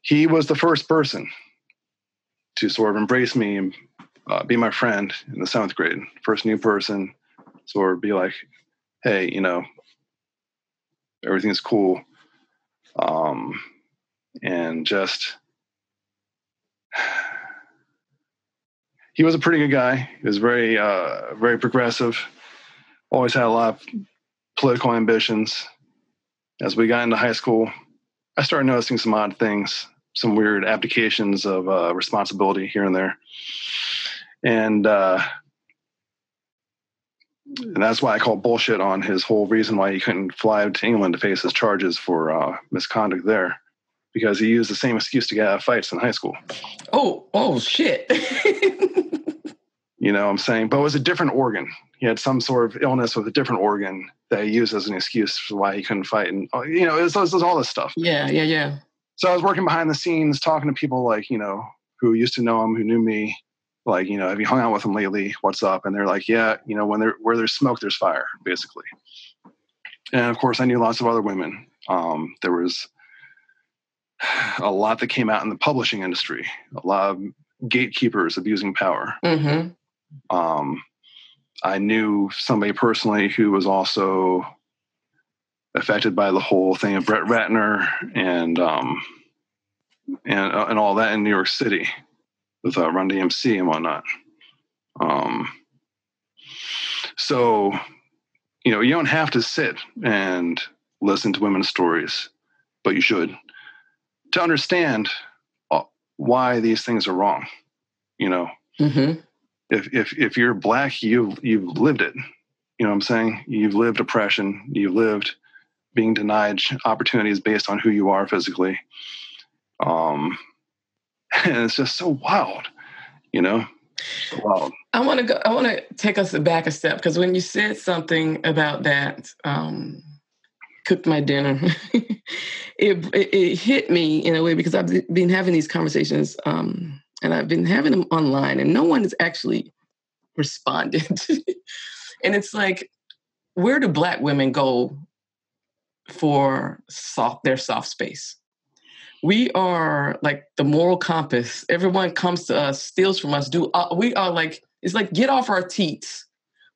He was the first person to sort of embrace me and uh, be my friend in the seventh grade. First new person, sort of be like, hey, you know, everything's cool. Um, and just, he was a pretty good guy. He was very, uh, very progressive always had a lot of political ambitions. As we got into high school, I started noticing some odd things, some weird abdications of uh, responsibility here and there. And, uh, and that's why I call bullshit on his whole reason why he couldn't fly to England to face his charges for uh, misconduct there, because he used the same excuse to get out of fights in high school. Oh, oh shit! you know, what I'm saying, but it was a different organ he had some sort of illness with a different organ that he used as an excuse for why he couldn't fight. And, uh, you know, it was, it was all this stuff. Yeah, yeah, yeah. So I was working behind the scenes, talking to people like, you know, who used to know him, who knew me, like, you know, have you hung out with them lately? What's up? And they're like, yeah, you know, when there where there's smoke, there's fire, basically. and of course, I knew lots of other women. Um, there was a lot that came out in the publishing industry, a lot of gatekeepers abusing power. Mm-hmm. Um, I knew somebody personally who was also affected by the whole thing of Brett Ratner and um, and uh, and all that in New York City with uh, Run DMC and whatnot. Um, so, you know, you don't have to sit and listen to women's stories, but you should to understand uh, why these things are wrong. You know, mm-hmm. if if if you're black, you've you've lived it. You know what I'm saying? You've lived oppression. You've lived being denied opportunities based on who you are physically. Um, and it's just so wild, you know. Wild. I want to go. I want to take us back a step because when you said something about that, um, cooked my dinner. it, it, it hit me in a way because I've been having these conversations, um, and I've been having them online, and no one has actually responded. and it's like, where do Black women go for soft their soft space. We are like the moral compass. Everyone comes to us, steals from us. Do uh, we are like it's like get off our teats.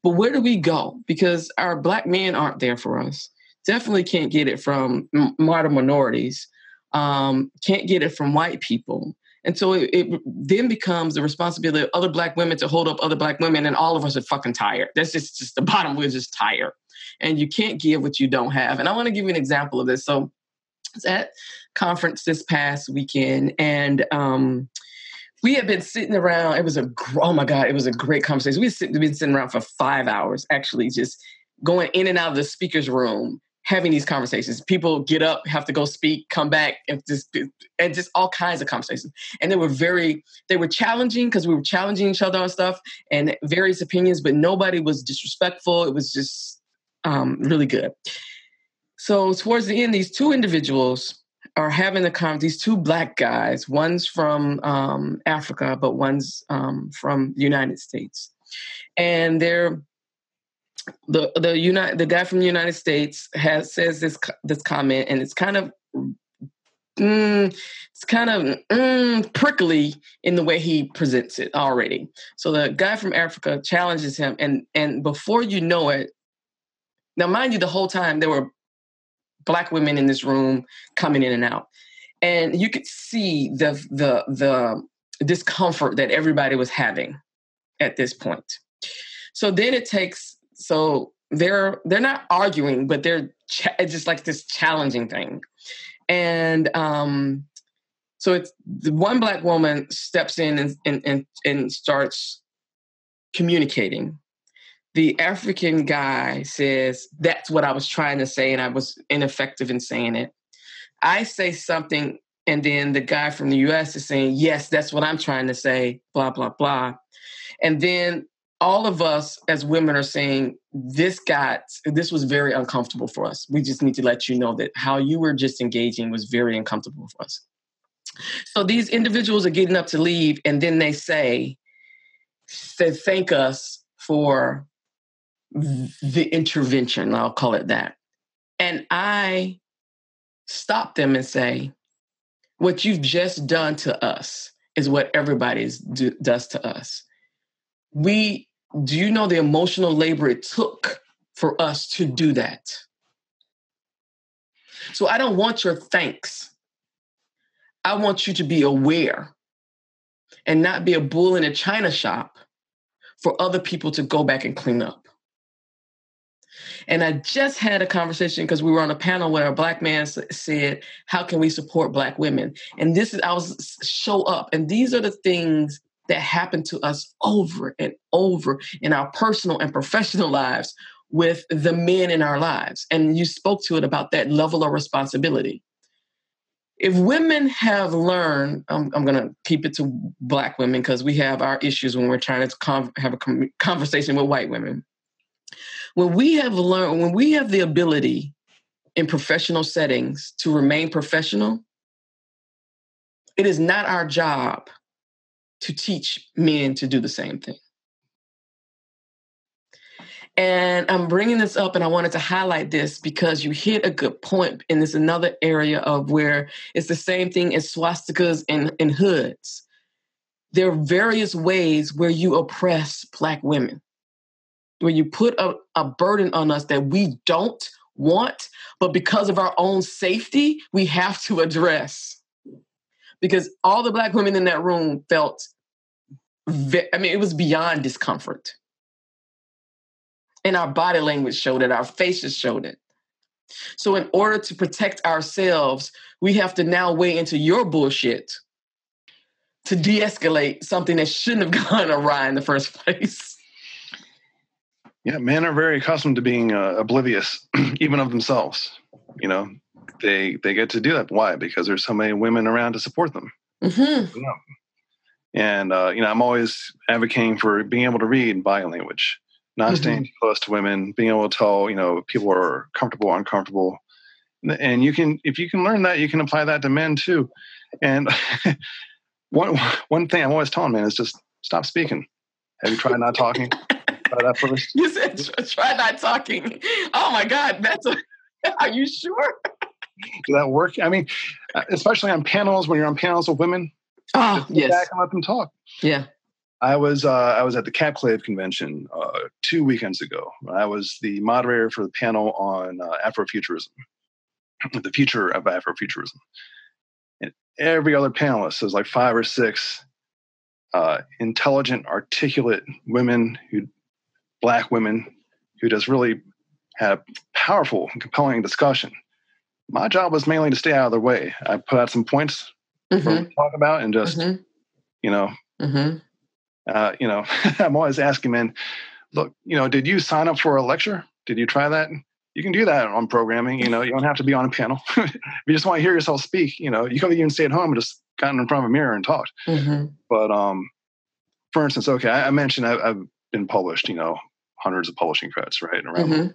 But where do we go? Because our black men aren't there for us. Definitely can't get it from modern minorities. Um, can't get it from white people. And so it, it, then becomes the responsibility of other black women to hold up other black women, and all of us are fucking tired. That's just, just the bottom. We're just tired and you can't give what you don't have. And I want to give you an example of this. So at conference this past weekend, and um, we had been sitting around. It was a oh my god, it was a great conversation. We had been sitting around for five hours, actually, just going in and out of the speaker's room, having these conversations. People get up, have to go speak, come back, and just and just all kinds of conversations. And they were very they were challenging because we were challenging each other on stuff and various opinions, but nobody was disrespectful. It was just um, really good. So towards the end, these two individuals are having the con. These two black guys, one's from um, Africa, but one's um, from the United States, and they're the the United the guy from the United States has says this this comment, and it's kind of Mm, it's kind of mm, prickly in the way he presents it already. So the guy from Africa challenges him, and and before you know it, now, mind you, the whole time there were black women in this room coming in and out, and you could see the the the discomfort that everybody was having at this point. So then it takes so they're they're not arguing, but they're ch- just like this challenging thing, and um, so it's the one black woman steps in and and and, and starts communicating the African guy says, That's what I was trying to say, and I was ineffective in saying it. I say something, and then the guy from the US is saying, Yes, that's what I'm trying to say, blah, blah, blah. And then all of us as women are saying, This got, this was very uncomfortable for us. We just need to let you know that how you were just engaging was very uncomfortable for us. So these individuals are getting up to leave, and then they say, they thank us for the intervention, I'll call it that. And I stop them and say, what you've just done to us is what everybody do, does to us. We do you know the emotional labor it took for us to do that? So I don't want your thanks. I want you to be aware and not be a bull in a china shop for other people to go back and clean up. And I just had a conversation because we were on a panel where a black man said, "How can we support black women?" And this is I was show up, and these are the things that happen to us over and over in our personal and professional lives with the men in our lives. And you spoke to it about that level of responsibility. If women have learned, I'm, I'm going to keep it to black women because we have our issues when we're trying to have a com- conversation with white women when we have learned, when we have the ability in professional settings to remain professional, it is not our job to teach men to do the same thing. And I'm bringing this up and I wanted to highlight this because you hit a good point. And there's another area of where it's the same thing as swastikas and, and hoods. There are various ways where you oppress Black women, where you put a, a burden on us that we don't want, but because of our own safety, we have to address. Because all the Black women in that room felt, ve- I mean, it was beyond discomfort and our body language showed it, our faces showed it. So, in order to protect ourselves, we have to now weigh into your bullshit to de escalate something that shouldn't have gone awry in the first place. Yeah, men are very accustomed to being uh, oblivious, even of themselves. You know, they they get to do that. Why? Because there's so many women around to support them. Mm-hmm. And uh, you know, I'm always advocating for being able to read body language not mm-hmm. staying too close to women, being able to tell, you know, people are comfortable, uncomfortable. And you can, if you can learn that, you can apply that to men too. And one, one thing I'm always telling men is just stop speaking. Have you tried not talking? try that. You said try not talking. Oh my God. That's a, are you sure? Does that work? I mean, uh, especially on panels, when you're on panels with women, Oh, yes. Back and let them talk. Yeah. I was uh, I was at the Capclave convention uh, two weekends ago. I was the moderator for the panel on uh, Afrofuturism, the future of Afrofuturism, and every other panelist, there's like five or six uh, intelligent, articulate women who, black women, who just really had a powerful and compelling discussion. My job was mainly to stay out of their way. I put out some points mm-hmm. to talk about and just, mm-hmm. you know, mm-hmm uh, you know, I'm always asking men, look, you know, did you sign up for a lecture? Did you try that? You can do that on programming. You know, you don't have to be on a panel. if you just want to hear yourself speak, you know, you can even stay at home and just gotten in front of a mirror and talked. Mm-hmm. But um, for instance, okay, I, I mentioned I, have been published, you know, hundreds of publishing credits, right? Around. Mm-hmm.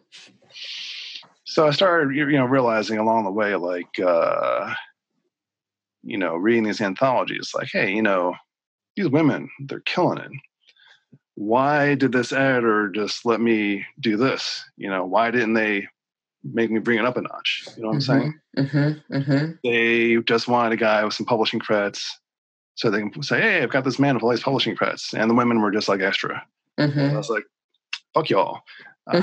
So I started, you know, realizing along the way, like, uh, you know, reading these anthologies, like, hey, you know, these women, they're killing it. Why did this editor just let me do this? You know, why didn't they make me bring it up a notch? You know what mm-hmm, I'm saying? Mm-hmm, mm-hmm. They just wanted a guy with some publishing credits so they can say, hey, I've got this man with all these publishing credits. And the women were just like extra. Mm-hmm. I was like, fuck y'all. Uh,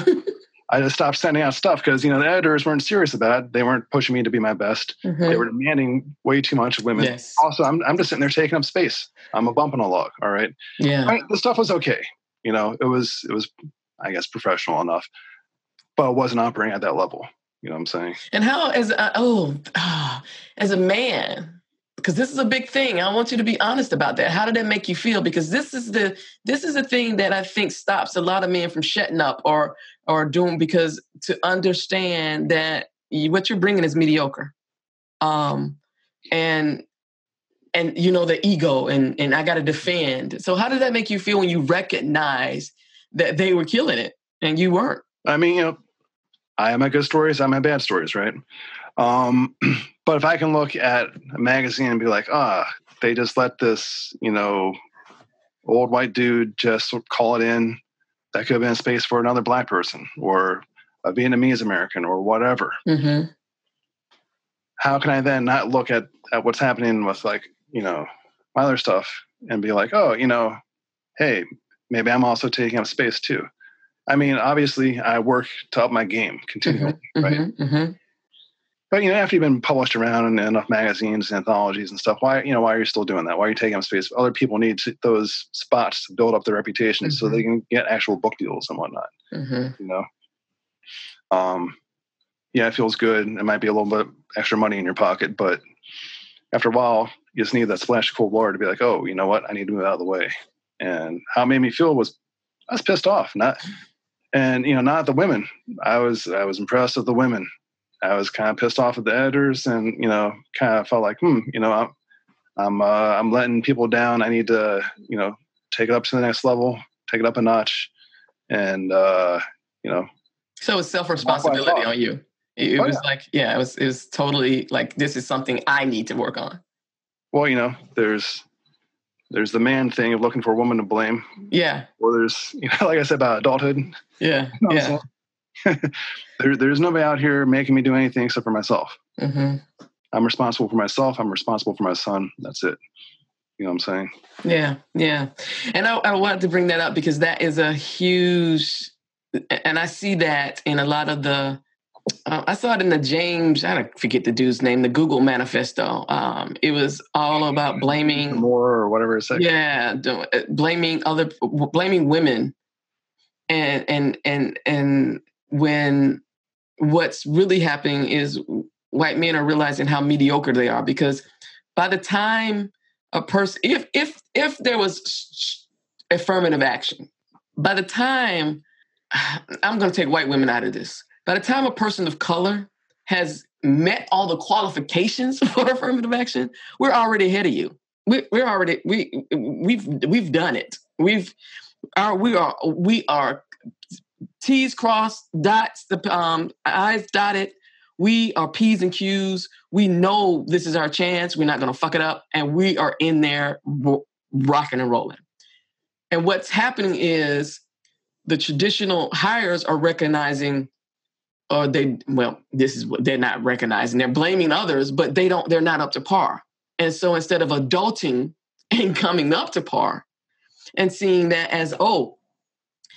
I just stopped sending out stuff because you know the editors weren't serious about it. They weren't pushing me to be my best. Mm-hmm. They were demanding way too much of women. Yes. Also, I'm I'm just sitting there taking up space. I'm a bump on a log. All right. Yeah. I the stuff was okay. You know, it was it was I guess professional enough, but it wasn't operating at that level. You know what I'm saying? And how as a, oh ah, as a man, because this is a big thing. I want you to be honest about that. How did that make you feel? Because this is the this is the thing that I think stops a lot of men from shutting up or or doing because to understand that what you're bringing is mediocre, um, and and you know the ego and and I got to defend. So how did that make you feel when you recognize that they were killing it and you weren't? I mean, you know, I have my good stories, I have my bad stories, right? Um, but if I can look at a magazine and be like, ah, oh, they just let this, you know, old white dude just call it in, that could have been space for another black person or a Vietnamese American or whatever. Mm-hmm. How can I then not look at, at what's happening with like, you know, my other stuff and be like, oh, you know, hey, maybe I'm also taking up space too. I mean, obviously, I work to up my game continually, mm-hmm, right? Mm-hmm, mm-hmm. But you know, after you've been published around in enough magazines and anthologies and stuff, why you know why are you still doing that? Why are you taking up space? Other people need to, those spots to build up their reputation mm-hmm. so they can get actual book deals and whatnot. Mm-hmm. You know, um, yeah, it feels good. It might be a little bit extra money in your pocket, but after a while, you just need that splash of cold water to be like, oh, you know what? I need to move out of the way. And how it made me feel was I was pissed off. Not and you know, not the women. I was I was impressed with the women I was kind of pissed off at the editors, and you know, kind of felt like, hmm, you know, I'm I'm uh, I'm letting people down. I need to, you know, take it up to the next level, take it up a notch, and uh, you know. So it's self responsibility on you. It, it oh, was yeah. like, yeah, it was it was totally like this is something I need to work on. Well, you know, there's there's the man thing of looking for a woman to blame. Yeah. Or there's, you know, like I said about adulthood. Yeah. Yeah. there, there's nobody out here making me do anything except for myself. Mm-hmm. I'm responsible for myself. I'm responsible for my son. That's it. You know what I'm saying? Yeah, yeah. And I, I wanted to bring that up because that is a huge, and I see that in a lot of the uh, I saw it in the James, I don't forget the dude's name, the Google Manifesto. Um, it was all about blaming more or whatever it's like. Yeah, uh, blaming other, blaming women, and and and and when what's really happening is white men are realizing how mediocre they are because by the time a person, if if if there was affirmative action, by the time I'm going to take white women out of this by the time a person of color has met all the qualifications for affirmative action, we're already ahead of you. We, we're already we we've we've done it. We've are we are we are T's crossed, dots, the um, I's dotted. We are P's and Q's. We know this is our chance. We're not going to fuck it up, and we are in there ro- rocking and rolling. And what's happening is the traditional hires are recognizing or they well this is what they're not recognizing they're blaming others but they don't they're not up to par and so instead of adulting and coming up to par and seeing that as oh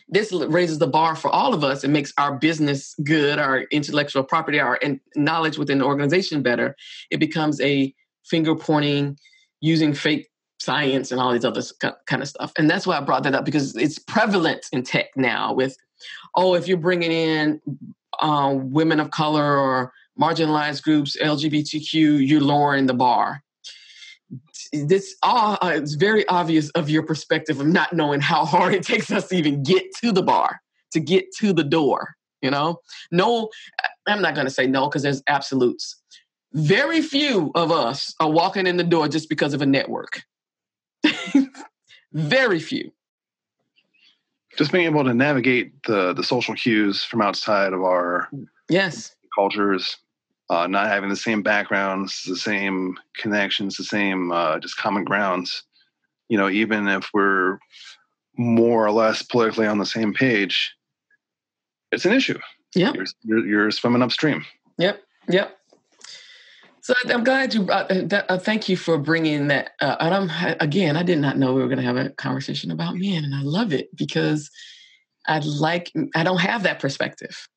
this raises the bar for all of us. And makes our business good our intellectual property our knowledge within the organization better. It becomes a finger pointing using fake science and all these other kind of stuff. And that's why i brought that up because it's prevalent in tech now with oh if you're bringing in uh, women of color or marginalized groups, LGBTQ, you're lowering the bar. This all uh, it's very obvious of your perspective of not knowing how hard it takes us to even get to the bar, to get to the door. You know, no, I'm not going to say no because there's absolutes. Very few of us are walking in the door just because of a network. very few just being able to navigate the the social cues from outside of our yes cultures uh, not having the same backgrounds the same connections the same uh, just common grounds you know even if we're more or less politically on the same page it's an issue yeah you're, you're, you're swimming upstream yep yep so I'm glad you brought. Uh, uh, thank you for bringing that. Uh, and I'm again, I did not know we were going to have a conversation about men, and I love it because I like. I don't have that perspective.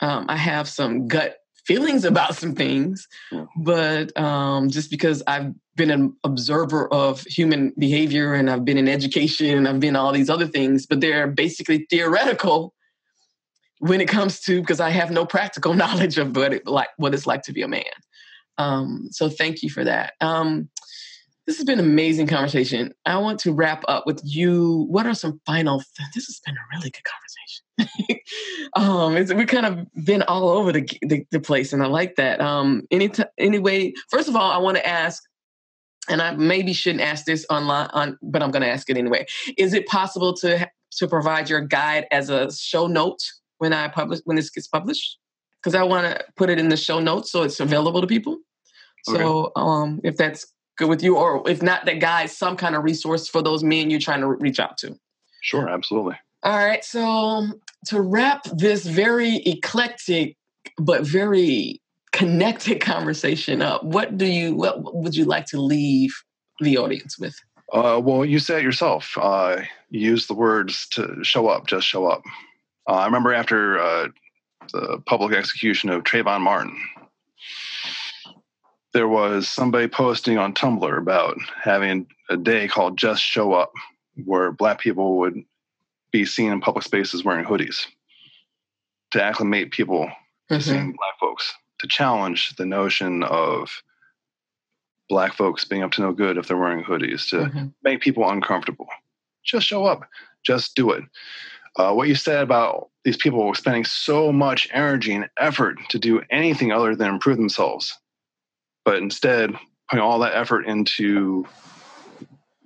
Um, I have some gut feelings about some things, but um, just because I've been an observer of human behavior and I've been in education and I've been all these other things, but they're basically theoretical when it comes to because I have no practical knowledge of what it like what it's like to be a man. Um, so thank you for that. Um, this has been an amazing conversation. I want to wrap up with you. What are some final? Th- this has been a really good conversation. um, it's, we've kind of been all over the, the, the place, and I like that. Um, any t- anyway, first of all, I want to ask, and I maybe shouldn't ask this online, on, but I'm going to ask it anyway. Is it possible to to provide your guide as a show note when I publish when this gets published? because I want to put it in the show notes so it's available to people. So okay. um, if that's good with you, or if not, that guy's some kind of resource for those men you're trying to reach out to. Sure, absolutely. All right. So to wrap this very eclectic but very connected conversation up, what do you what would you like to leave the audience with? Uh, well, you said it yourself. Uh, you the words to show up, just show up. Uh, I remember after uh, the public execution of Trayvon Martin. There was somebody posting on Tumblr about having a day called Just Show Up, where Black people would be seen in public spaces wearing hoodies to acclimate people to mm-hmm. seeing Black folks, to challenge the notion of Black folks being up to no good if they're wearing hoodies, to mm-hmm. make people uncomfortable. Just show up, just do it. Uh, what you said about these people spending so much energy and effort to do anything other than improve themselves, but instead putting all that effort into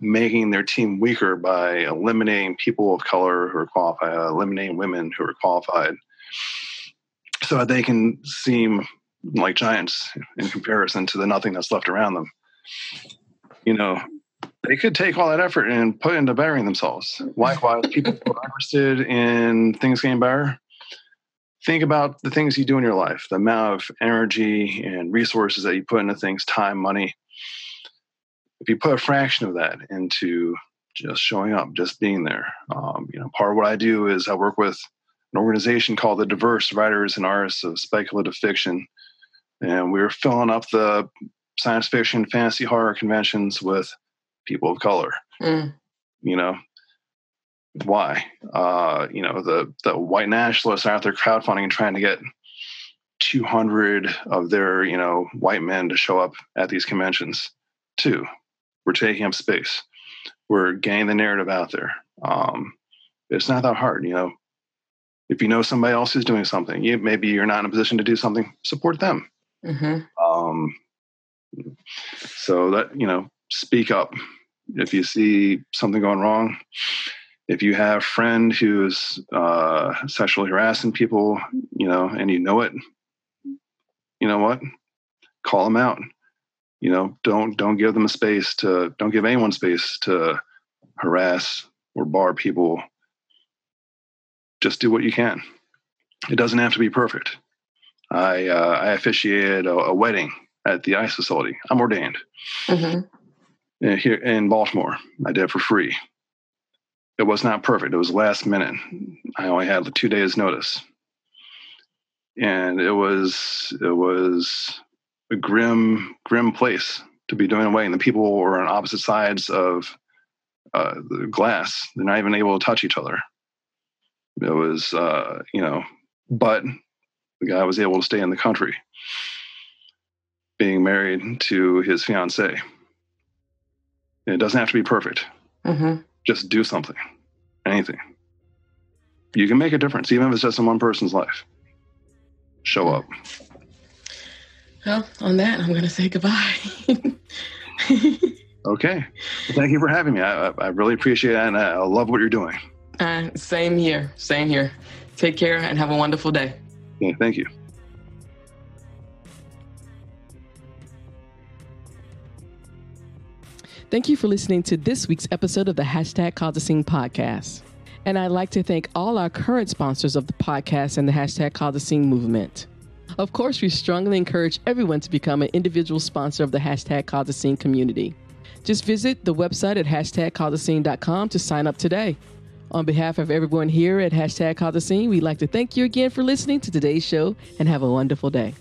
making their team weaker by eliminating people of color who are qualified, uh, eliminating women who are qualified, so that they can seem like giants in comparison to the nothing that's left around them. You know, they could take all that effort and put into bettering themselves. Likewise, people who are interested in things getting better, think about the things you do in your life, the amount of energy and resources that you put into things, time, money. If you put a fraction of that into just showing up, just being there, um, you know, part of what I do is I work with an organization called the Diverse Writers and Artists of Speculative Fiction, and we are filling up the science fiction, fantasy, horror conventions with people of color. Mm. You know, why? Uh, you know, the the white nationalists are out there crowdfunding and trying to get 200 of their, you know, white men to show up at these conventions. Two, we're taking up space. We're getting the narrative out there. Um, it's not that hard, you know. If you know somebody else who's doing something, you, maybe you're not in a position to do something, support them. Mm-hmm. Um, so that you know, speak up if you see something going wrong. If you have a friend who's uh, sexually harassing people, you know, and you know it, you know what? Call them out. You know, don't don't give them a space to don't give anyone space to harass or bar people. Just do what you can. It doesn't have to be perfect. I uh, I officiated a, a wedding at the ICE facility. I'm ordained mm-hmm. here in Baltimore. I did it for free. It was not perfect. It was last minute. I only had two days notice, and it was it was a grim grim place to be doing away. And The people were on opposite sides of uh, the glass. They're not even able to touch each other. It was uh, you know, but the guy was able to stay in the country being married to his fiance. it doesn't have to be perfect. Mm-hmm. Just do something, anything. You can make a difference, even if it's just in one person's life. Show up. Well, on that, I'm going to say goodbye. okay. Well, thank you for having me. I, I really appreciate it, and I love what you're doing. Uh, same here. Same here. Take care and have a wonderful day. Yeah, thank you. Thank you for listening to this week's episode of the Hashtag Call podcast. And I'd like to thank all our current sponsors of the podcast and the Hashtag Call movement. Of course, we strongly encourage everyone to become an individual sponsor of the Hashtag Call community. Just visit the website at hashtagcallthescene.com to sign up today. On behalf of everyone here at Hashtag Scene, we'd like to thank you again for listening to today's show and have a wonderful day.